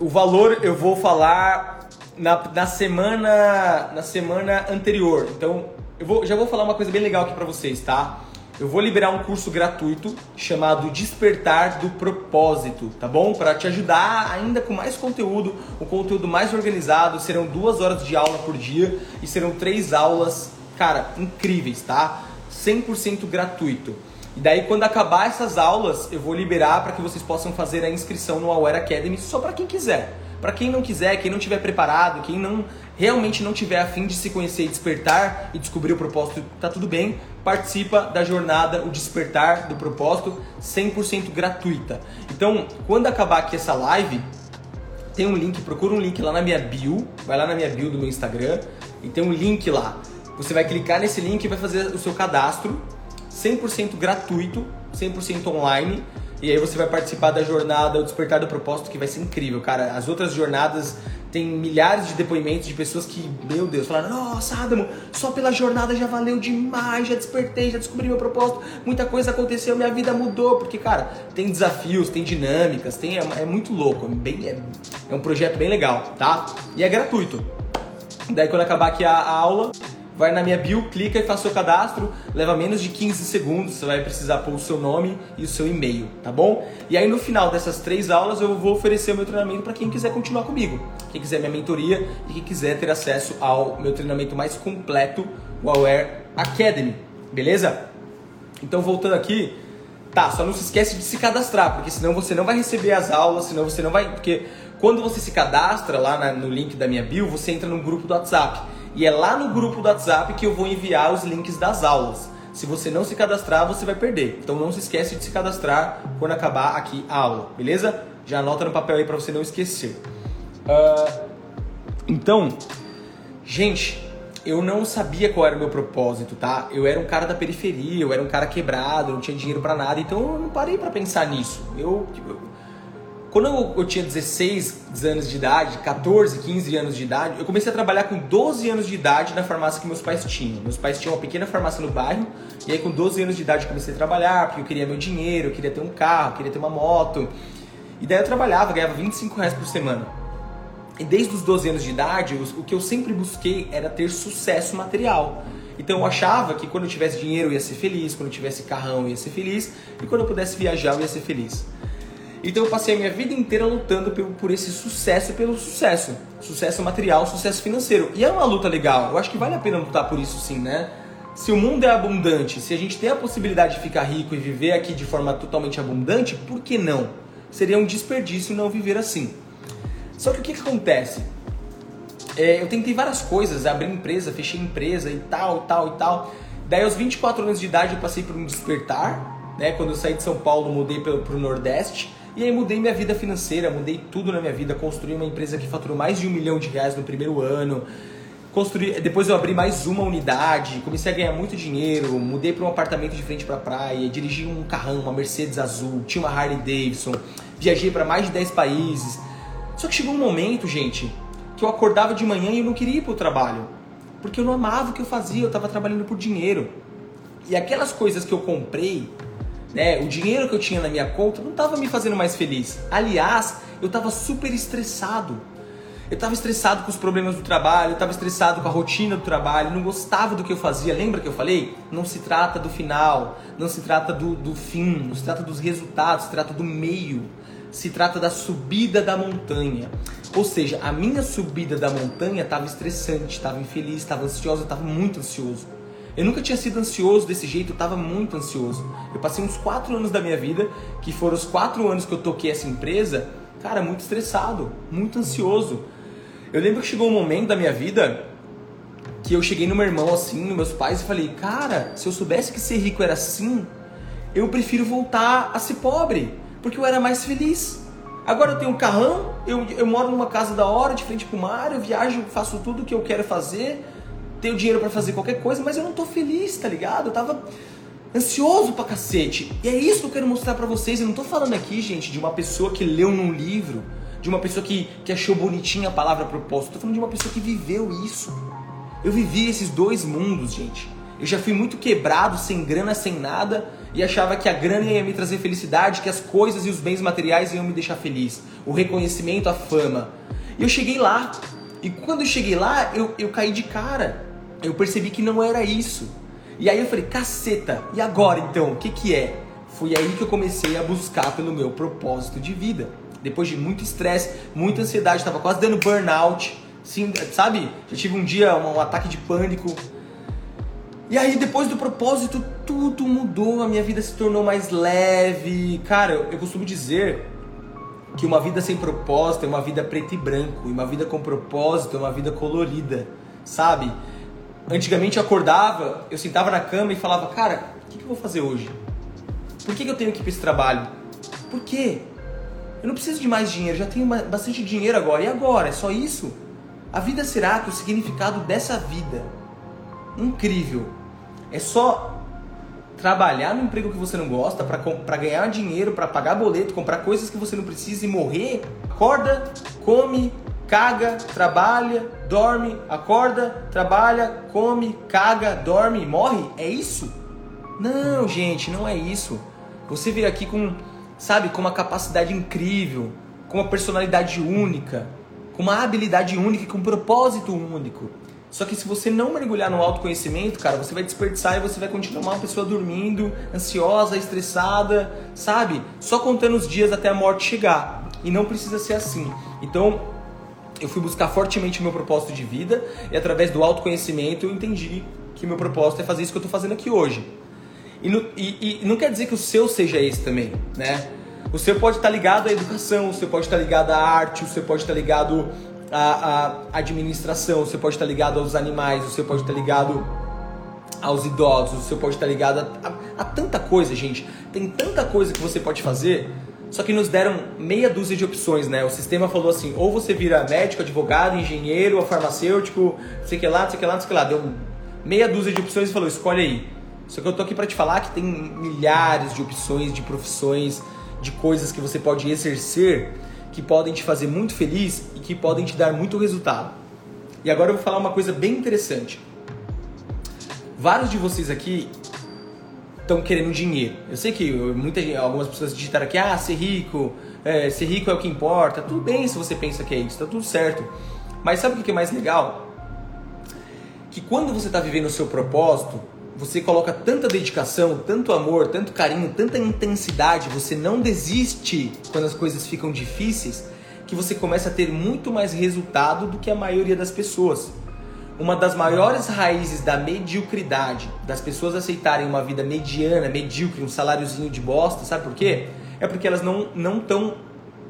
O valor eu vou falar na, na semana na semana anterior. Então, eu vou, já vou falar uma coisa bem legal aqui para vocês, tá? Eu vou liberar um curso gratuito chamado Despertar do Propósito, tá bom? Para te ajudar ainda com mais conteúdo, um conteúdo mais organizado. Serão duas horas de aula por dia e serão três aulas, cara, incríveis, tá? 100% gratuito. E daí, quando acabar essas aulas, eu vou liberar para que vocês possam fazer a inscrição no Aware Academy só para quem quiser. Para quem não quiser, quem não tiver preparado, quem não realmente não tiver afim de se conhecer e despertar e descobrir o propósito, tá tudo bem. Participa da jornada O Despertar do Propósito 100% gratuita. Então, quando acabar aqui essa live, tem um link, procura um link lá na minha bio, vai lá na minha bio do meu Instagram e tem um link lá. Você vai clicar nesse link e vai fazer o seu cadastro 100% gratuito, 100% online e aí você vai participar da jornada O Despertar do Propósito, que vai ser incrível, cara. As outras jornadas tem milhares de depoimentos de pessoas que, meu Deus, falaram: Nossa, Adamo, só pela jornada já valeu demais, já despertei, já descobri meu propósito, muita coisa aconteceu, minha vida mudou. Porque, cara, tem desafios, tem dinâmicas, tem, é, é muito louco, é, bem, é, é, um projeto bem legal, tá? E é gratuito. Daí, quando acabar aqui a, a aula, vai na minha bio, clica e faz seu cadastro, leva menos de 15 segundos, você vai precisar pôr o seu nome e o seu e-mail, tá bom? E aí no final dessas três aulas eu vou oferecer o meu treinamento para quem quiser continuar comigo, quem quiser minha mentoria e quem quiser ter acesso ao meu treinamento mais completo, o Aware Academy, beleza? Então voltando aqui, tá, só não se esquece de se cadastrar, porque senão você não vai receber as aulas, senão você não vai, porque quando você se cadastra lá na, no link da minha bio, você entra num grupo do WhatsApp. E é lá no grupo do WhatsApp que eu vou enviar os links das aulas. Se você não se cadastrar, você vai perder. Então não se esquece de se cadastrar quando acabar aqui a aula, beleza? Já anota no papel aí para você não esquecer. Uh, então, gente, eu não sabia qual era o meu propósito, tá? Eu era um cara da periferia, eu era um cara quebrado, não tinha dinheiro para nada, então eu não parei para pensar nisso. Eu, eu quando eu, eu, tinha 16 anos de idade, 14, 15 anos de idade, eu comecei a trabalhar com 12 anos de idade na farmácia que meus pais tinham. Meus pais tinham uma pequena farmácia no bairro, e aí com 12 anos de idade eu comecei a trabalhar, porque eu queria meu dinheiro, eu queria ter um carro, eu queria ter uma moto. E daí eu trabalhava, ganhava 25 reais por semana. E desde os 12 anos de idade, o que eu sempre busquei era ter sucesso material. Então eu achava que quando eu tivesse dinheiro eu ia ser feliz, quando eu tivesse carrão eu ia ser feliz, e quando eu pudesse viajar eu ia ser feliz. Então eu passei a minha vida inteira lutando por esse sucesso pelo sucesso. Sucesso material, sucesso financeiro. E é uma luta legal. Eu acho que vale a pena lutar por isso sim, né? Se o mundo é abundante, se a gente tem a possibilidade de ficar rico e viver aqui de forma totalmente abundante, por que não? Seria um desperdício não viver assim. Só que o que, que acontece? É, eu tentei várias coisas, abri empresa, fechei empresa e tal, tal e tal. Daí aos 24 anos de idade eu passei por um despertar, né? Quando eu saí de São Paulo, mudei para o Nordeste e aí mudei minha vida financeira, mudei tudo na minha vida, construí uma empresa que faturou mais de um milhão de reais no primeiro ano. Construí, depois eu abri mais uma unidade, comecei a ganhar muito dinheiro, mudei para um apartamento de frente para a praia, dirigi um carrão, uma Mercedes azul, tinha uma Harley Davidson, viajei para mais de 10 países. Só que chegou um momento, gente, que eu acordava de manhã e eu não queria ir para o trabalho, porque eu não amava o que eu fazia, eu estava trabalhando por dinheiro. E aquelas coisas que eu comprei, né? O dinheiro que eu tinha na minha conta não estava me fazendo mais feliz. Aliás, eu estava super estressado. Eu estava estressado com os problemas do trabalho, eu estava estressado com a rotina do trabalho, não gostava do que eu fazia. Lembra que eu falei? Não se trata do final, não se trata do, do fim, não se trata dos resultados, se trata do meio. Se trata da subida da montanha. Ou seja, a minha subida da montanha estava estressante, estava infeliz, estava ansioso, estava muito ansioso. Eu nunca tinha sido ansioso desse jeito, eu estava muito ansioso. Eu passei uns quatro anos da minha vida, que foram os quatro anos que eu toquei essa empresa, cara, muito estressado, muito ansioso. Eu lembro que chegou um momento da minha vida que eu cheguei no meu irmão assim, nos meus pais e falei, cara, se eu soubesse que ser rico era assim, eu prefiro voltar a ser pobre, porque eu era mais feliz. Agora eu tenho um carrão, eu, eu moro numa casa da hora, de frente pro mar, eu viajo, faço tudo o que eu quero fazer, tenho dinheiro para fazer qualquer coisa, mas eu não tô feliz, tá ligado? Eu tava ansioso pra cacete. E é isso que eu quero mostrar para vocês. Eu não tô falando aqui, gente, de uma pessoa que leu num livro, de uma pessoa que, que achou bonitinha a palavra propósito. Eu tô falando de uma pessoa que viveu isso. Eu vivi esses dois mundos, gente. Eu já fui muito quebrado, sem grana, sem nada, e achava que a grana ia me trazer felicidade, que as coisas e os bens materiais iam me deixar feliz. O reconhecimento, a fama. E eu cheguei lá. E quando eu cheguei lá, eu, eu caí de cara. Eu percebi que não era isso. E aí eu falei, caceta, e agora então? O que, que é? Foi aí que eu comecei a buscar pelo meu propósito de vida. Depois de muito estresse, muita ansiedade, estava quase dando burnout. Sim, sabe? Já tive um dia um, um ataque de pânico e aí, depois do propósito, tudo mudou, a minha vida se tornou mais leve. Cara, eu costumo dizer que uma vida sem propósito é uma vida preto e branco, e uma vida com propósito é uma vida colorida, sabe? Antigamente eu acordava, eu sentava na cama e falava, cara, o que, que eu vou fazer hoje? Por que, que eu tenho que ir para esse trabalho? Por quê? Eu não preciso de mais dinheiro, já tenho bastante dinheiro agora. E agora? É só isso? A vida será que o significado dessa vida incrível é só trabalhar no emprego que você não gosta para ganhar dinheiro, para pagar boleto, comprar coisas que você não precisa e morrer. Acorda, come, caga, trabalha, dorme, acorda, trabalha, come, caga, dorme, morre. É isso? Não, gente, não é isso. Você veio aqui com, sabe, com uma capacidade incrível, com uma personalidade única, com uma habilidade única, com um propósito único. Só que se você não mergulhar no autoconhecimento, cara, você vai desperdiçar e você vai continuar uma pessoa dormindo, ansiosa, estressada, sabe? Só contando os dias até a morte chegar. E não precisa ser assim. Então, eu fui buscar fortemente o meu propósito de vida e através do autoconhecimento eu entendi que meu propósito é fazer isso que eu estou fazendo aqui hoje. E, no, e, e, não quer dizer que o seu seja esse também, né? O seu pode estar ligado à educação, o seu pode estar ligado à arte, o seu pode estar ligado a, a administração, você pode estar ligado aos animais, você pode estar ligado aos idosos, você pode estar ligado a, a, a, tanta coisa, gente. Tem tanta coisa que você pode fazer, só que nos deram meia dúzia de opções, né? O sistema falou assim: ou você vira médico, advogado, engenheiro, farmacêutico, sei que lá, sei que lá, sei que lá. Deu meia dúzia de opções e falou: escolhe aí. Só que eu tô aqui para te falar que tem milhares de opções, de profissões, de coisas que você pode exercer que podem te fazer muito feliz e que podem te dar muito resultado. E agora eu vou falar uma coisa bem interessante. Vários de vocês aqui estão querendo dinheiro. Eu sei que muita, algumas pessoas digitaram aqui, ah, ser rico, é, ser rico é o que importa. Tudo bem se você pensa que é isso, tá tudo certo. Mas sabe o que é mais legal? Que quando você está vivendo o seu propósito, você coloca tanta dedicação, tanto amor, tanto carinho, tanta intensidade, você não desiste quando as coisas ficam difíceis, que você começa a ter muito mais resultado do que a maioria das pessoas. Uma das maiores raízes da mediocridade, das pessoas aceitarem uma vida mediana, medíocre, um saláriozinho de bosta, sabe por quê? É porque elas não estão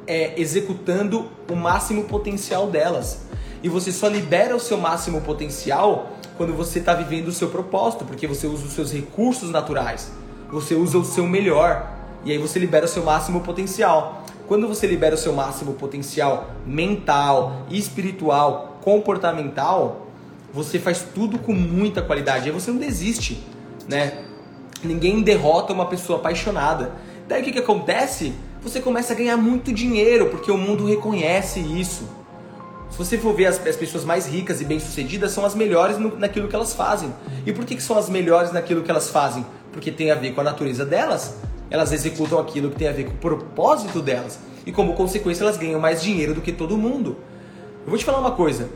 é, executando o máximo potencial delas. E você só libera o seu máximo potencial quando você está vivendo o seu propósito, porque você usa os seus recursos naturais, você usa o seu melhor e aí você libera o seu máximo potencial. Quando você libera o seu máximo potencial mental, espiritual, comportamental, você faz tudo com muita qualidade. Aí você não desiste, né? Ninguém derrota uma pessoa apaixonada. Daí o que, que acontece? Você começa a ganhar muito dinheiro, porque o mundo reconhece isso. Se você for ver as, as pessoas mais ricas e bem-sucedidas, são as melhores no, naquilo que elas fazem. E por que, que são as melhores naquilo que elas fazem? Porque tem a ver com a natureza delas. Elas executam aquilo que tem a ver com o propósito delas. E como consequência, elas ganham mais dinheiro do que todo mundo. Eu vou te falar uma coisa.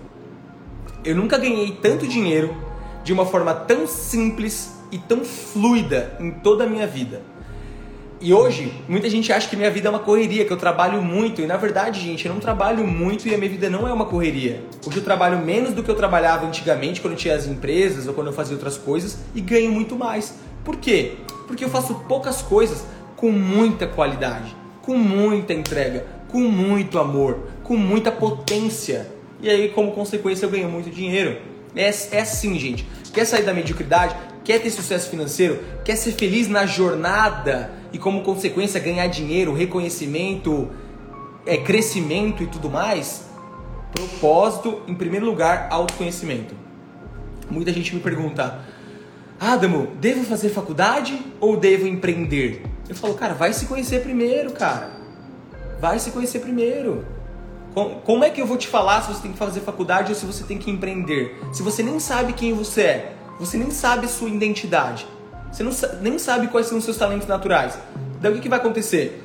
Eu nunca ganhei tanto dinheiro de uma forma tão simples e tão fluida em toda a minha vida. E hoje, muita gente acha que minha vida é uma correria, que eu trabalho muito. E na verdade, gente, eu não trabalho muito e a minha vida não é uma correria. Hoje eu trabalho menos do que eu trabalhava antigamente, quando eu tinha as empresas ou quando eu fazia outras coisas, e ganho muito mais. Por quê? Porque eu faço poucas coisas com muita qualidade, com muita entrega, com muito amor, com muita potência. E aí, como consequência, eu ganho muito dinheiro. É, é assim, gente. Quer sair da mediocridade? Quer ter sucesso financeiro? Quer ser feliz na jornada? e como consequência ganhar dinheiro, reconhecimento, é, crescimento e tudo mais, propósito, em primeiro lugar, autoconhecimento. Muita gente me pergunta, Adamo, devo fazer faculdade ou devo empreender? Eu falo, cara, vai se conhecer primeiro, cara. Vai se conhecer primeiro. Como é que eu vou te falar se você tem que fazer faculdade ou se você tem que empreender? Se você nem sabe quem você é, você nem sabe sua identidade. Você não, nem sabe quais são os seus talentos naturais. Daí o que, que vai acontecer?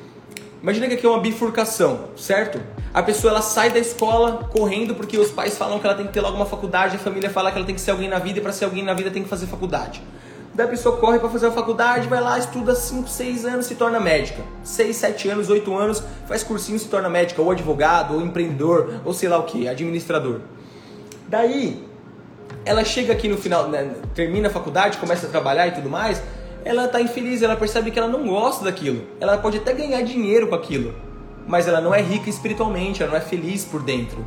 Imagina que aqui é uma bifurcação, certo? A pessoa ela sai da escola correndo porque os pais falam que ela tem que ter logo uma faculdade, a família fala que ela tem que ser alguém na vida e para ser alguém na vida tem que fazer faculdade. Daí a pessoa corre para fazer a faculdade, vai lá, estuda 5, 6 anos, se torna médica. 6, 7 anos, 8 anos, faz cursinho, se torna médica, ou advogado, ou empreendedor, ou sei lá o que, administrador. Daí, ela chega aqui no final, né, termina a faculdade, começa a trabalhar e tudo mais, ela está infeliz, ela percebe que ela não gosta daquilo. Ela pode até ganhar dinheiro com aquilo, mas ela não é rica espiritualmente, ela não é feliz por dentro.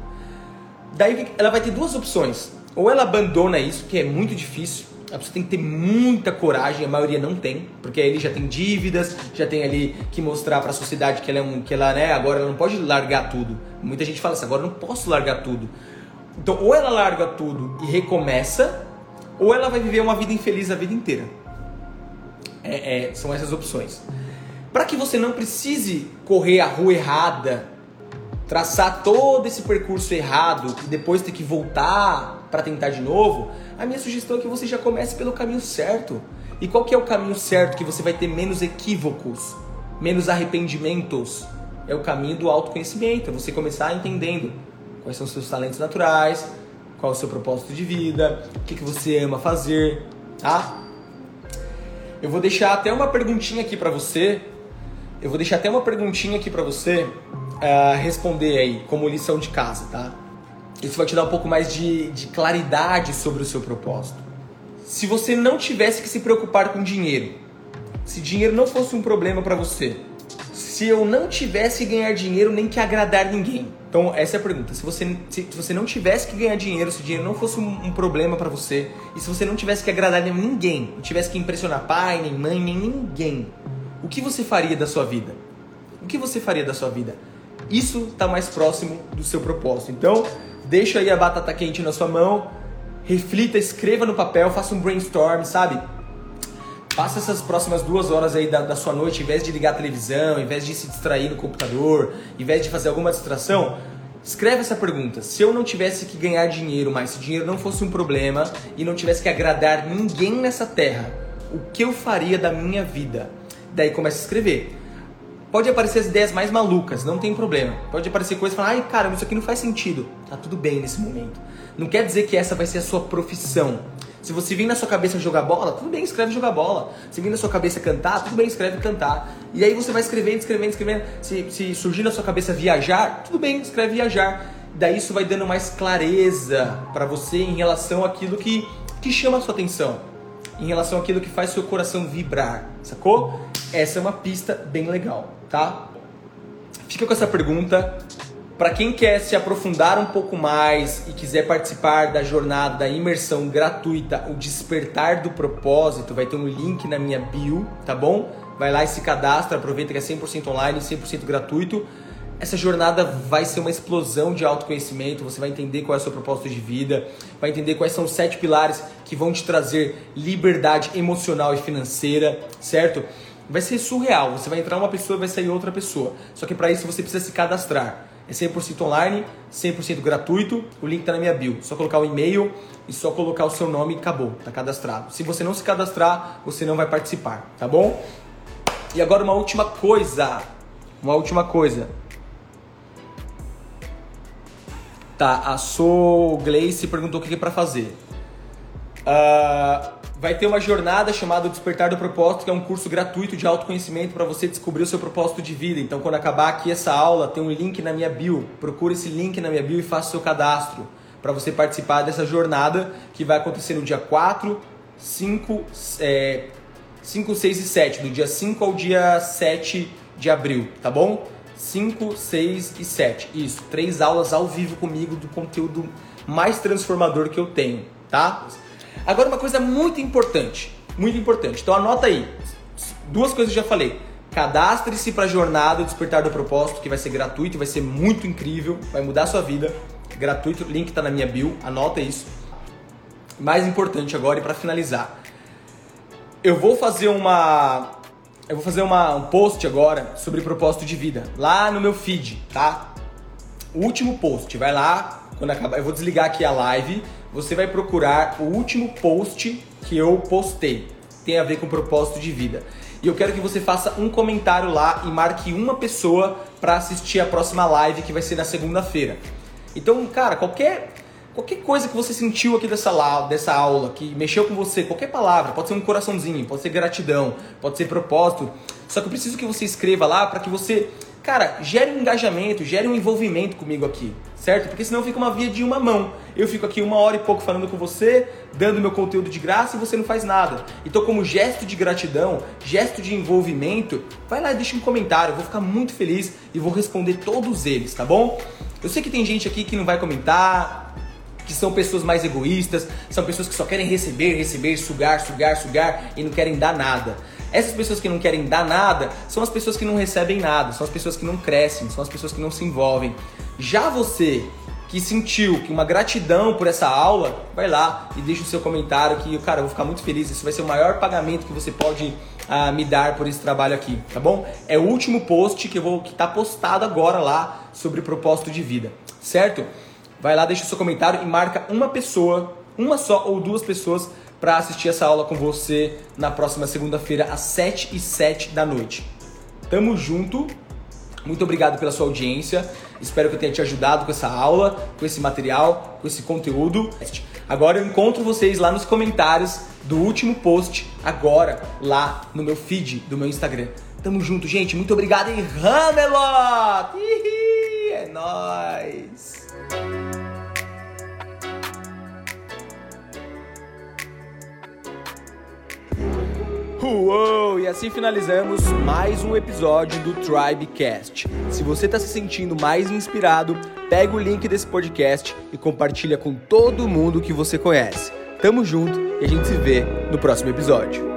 Daí ela vai ter duas opções. Ou ela abandona isso, que é muito difícil, a pessoa tem que ter muita coragem, a maioria não tem, porque ele já tem dívidas, já tem ali que mostrar para a sociedade que ela é um, que ela, né, agora ela não pode largar tudo. Muita gente fala assim, agora eu não posso largar tudo. Então, ou ela larga tudo e recomeça, ou ela vai viver uma vida infeliz a vida inteira. É, é, são essas opções. Para que você não precise correr a rua errada, traçar todo esse percurso errado e depois ter que voltar para tentar de novo, a minha sugestão é que você já comece pelo caminho certo. E qual que é o caminho certo que você vai ter menos equívocos, menos arrependimentos? É o caminho do autoconhecimento, é você começar entendendo quais são os seus talentos naturais, qual é o seu propósito de vida, o que, que você ama fazer, tá? Eu vou deixar até uma perguntinha aqui para você. Eu vou deixar até uma perguntinha aqui para você uh, responder aí, como lição de casa, tá? Isso vai te dar um pouco mais de, de claridade sobre o seu propósito. Se você não tivesse que se preocupar com dinheiro, se dinheiro não fosse um problema para você, se eu não tivesse que ganhar dinheiro nem que agradar ninguém, então, essa é a pergunta. Se você, se, se você não tivesse que ganhar dinheiro, se o dinheiro não fosse um, um problema para você, e se você não tivesse que agradar ninguém, não tivesse que impressionar pai, nem mãe, nem ninguém, o que você faria da sua vida? O que você faria da sua vida? Isso está mais próximo do seu propósito. Então, deixa aí a batata quente na sua mão, reflita, escreva no papel, faça um brainstorm, sabe? Passa essas próximas duas horas aí da, da, sua noite, em vez de ligar a televisão, em vez de se distrair no computador, em vez de fazer alguma distração, escreve essa pergunta. Se eu não tivesse que ganhar dinheiro, mas se dinheiro não fosse um problema e não tivesse que agradar ninguém nessa terra, o que eu faria da minha vida? Daí começa a escrever. Pode aparecer as ideias mais malucas, não tem problema. Pode aparecer coisas e falar, ai cara, isso aqui não faz sentido. Tá tudo bem nesse momento. Não quer dizer que essa vai ser a sua profissão. Se você vir na sua cabeça jogar bola, tudo bem, escreve jogar bola. Se vir na sua cabeça cantar, tudo bem, escreve cantar. E aí você vai escrevendo, escrevendo, escrevendo. Se, se surgir na sua cabeça viajar, tudo bem, escreve viajar. Daí isso vai dando mais clareza para você em relação àquilo que, que chama a sua atenção. Em relação àquilo que faz seu coração vibrar, sacou? Essa é uma pista bem legal, tá? Fica com essa pergunta. Para quem quer se aprofundar um pouco mais e quiser participar da jornada da imersão gratuita, o Despertar do Propósito, vai ter um link na minha bio, tá bom? Vai lá e se cadastra, aproveita que é 100% online, 100% gratuito. Essa jornada vai ser uma explosão de autoconhecimento, você vai entender qual é o seu propósito de vida, vai entender quais são os sete pilares que vão te trazer liberdade emocional e financeira, certo? Vai ser surreal, você vai entrar uma pessoa e vai sair outra pessoa. Só que para isso você precisa se cadastrar. É 100% online, 100% gratuito. O link está na minha bio. Só colocar o e-mail e só colocar o seu nome e acabou. Está cadastrado. Se você não se cadastrar, você não vai participar, tá bom? E agora uma última coisa. Uma última coisa. Tá, a So Gleice perguntou o que é para fazer. Uh, vai ter uma jornada chamada Despertar do Propósito, que é um curso gratuito de autoconhecimento para você descobrir o seu propósito de vida. Então, quando acabar aqui essa aula, tem um link na minha bio. Procure esse link na minha bio e faça o seu cadastro para você participar dessa jornada que vai acontecer no dia 4, 5, é, 5, 6 e 7, do dia 5 ao dia 7 de abril, tá bom? 5, 6 e 7. Isso, três aulas ao vivo comigo do conteúdo mais transformador que eu tenho, tá? Agora uma coisa muito importante, muito importante. Então anota aí. Duas coisas que eu já falei. Cadastre-se para a jornada Despertar do Propósito, que vai ser gratuito, vai ser muito incrível, vai mudar a sua vida. Gratuito, link está na minha bio, anota isso. Mais importante agora e para finalizar, eu vou fazer uma eu vou fazer uma, um post agora sobre propósito de vida lá no meu feed, tá? O último post, vai lá, quando acabar, eu vou desligar aqui a live, você vai procurar o último post que eu postei. Tem a ver com propósito de vida. E eu quero que você faça um comentário lá e marque uma pessoa para assistir a próxima live que vai ser na segunda-feira. Então, cara, qualquer Qualquer coisa que você sentiu aqui dessa, dessa aula, que mexeu com você, qualquer palavra, pode ser um coraçãozinho, pode ser gratidão, pode ser propósito. Só que eu preciso que você escreva lá para que você, cara, gere um engajamento, gere um envolvimento comigo aqui, certo? Porque senão fica uma via de uma mão. Eu fico aqui uma hora e pouco falando com você, dando meu conteúdo de graça e você não faz nada. Então, como gesto de gratidão, gesto de envolvimento, vai lá e deixa um comentário, eu vou ficar muito feliz e vou responder todos eles, tá bom? Eu sei que tem gente aqui que não vai comentar, que são pessoas mais egoístas, são pessoas que só querem receber, receber, sugar, sugar, sugar e não querem dar nada. Essas pessoas que não querem dar nada são as pessoas que não recebem nada, são as pessoas que não crescem, são as pessoas que não se envolvem. Já você que sentiu que uma gratidão por essa aula, vai lá e deixa o seu comentário que, cara, eu vou ficar muito feliz. Isso vai ser o maior pagamento que você pode uh, me dar por esse trabalho aqui, tá bom? É o último post que eu vou que tá postado agora lá sobre propósito de vida, certo? Vai lá, deixa o seu comentário e marca uma pessoa, uma só ou duas pessoas para assistir essa aula com você na próxima segunda-feira às 7 e 7 da noite. Tamo junto. Muito obrigado pela sua audiência. Espero que eu tenha te ajudado com essa aula, com esse material, com esse conteúdo. Agora eu encontro vocês lá nos comentários do último post, agora, lá no meu feed do meu Instagram. Tamo junto, gente. Muito obrigado em Ramelot! É nóis! Uou! E assim finalizamos mais um episódio do Tribecast. Se você está se sentindo mais inspirado, pega o link desse podcast e compartilha com todo mundo que você conhece. Tamo junto e a gente se vê no próximo episódio.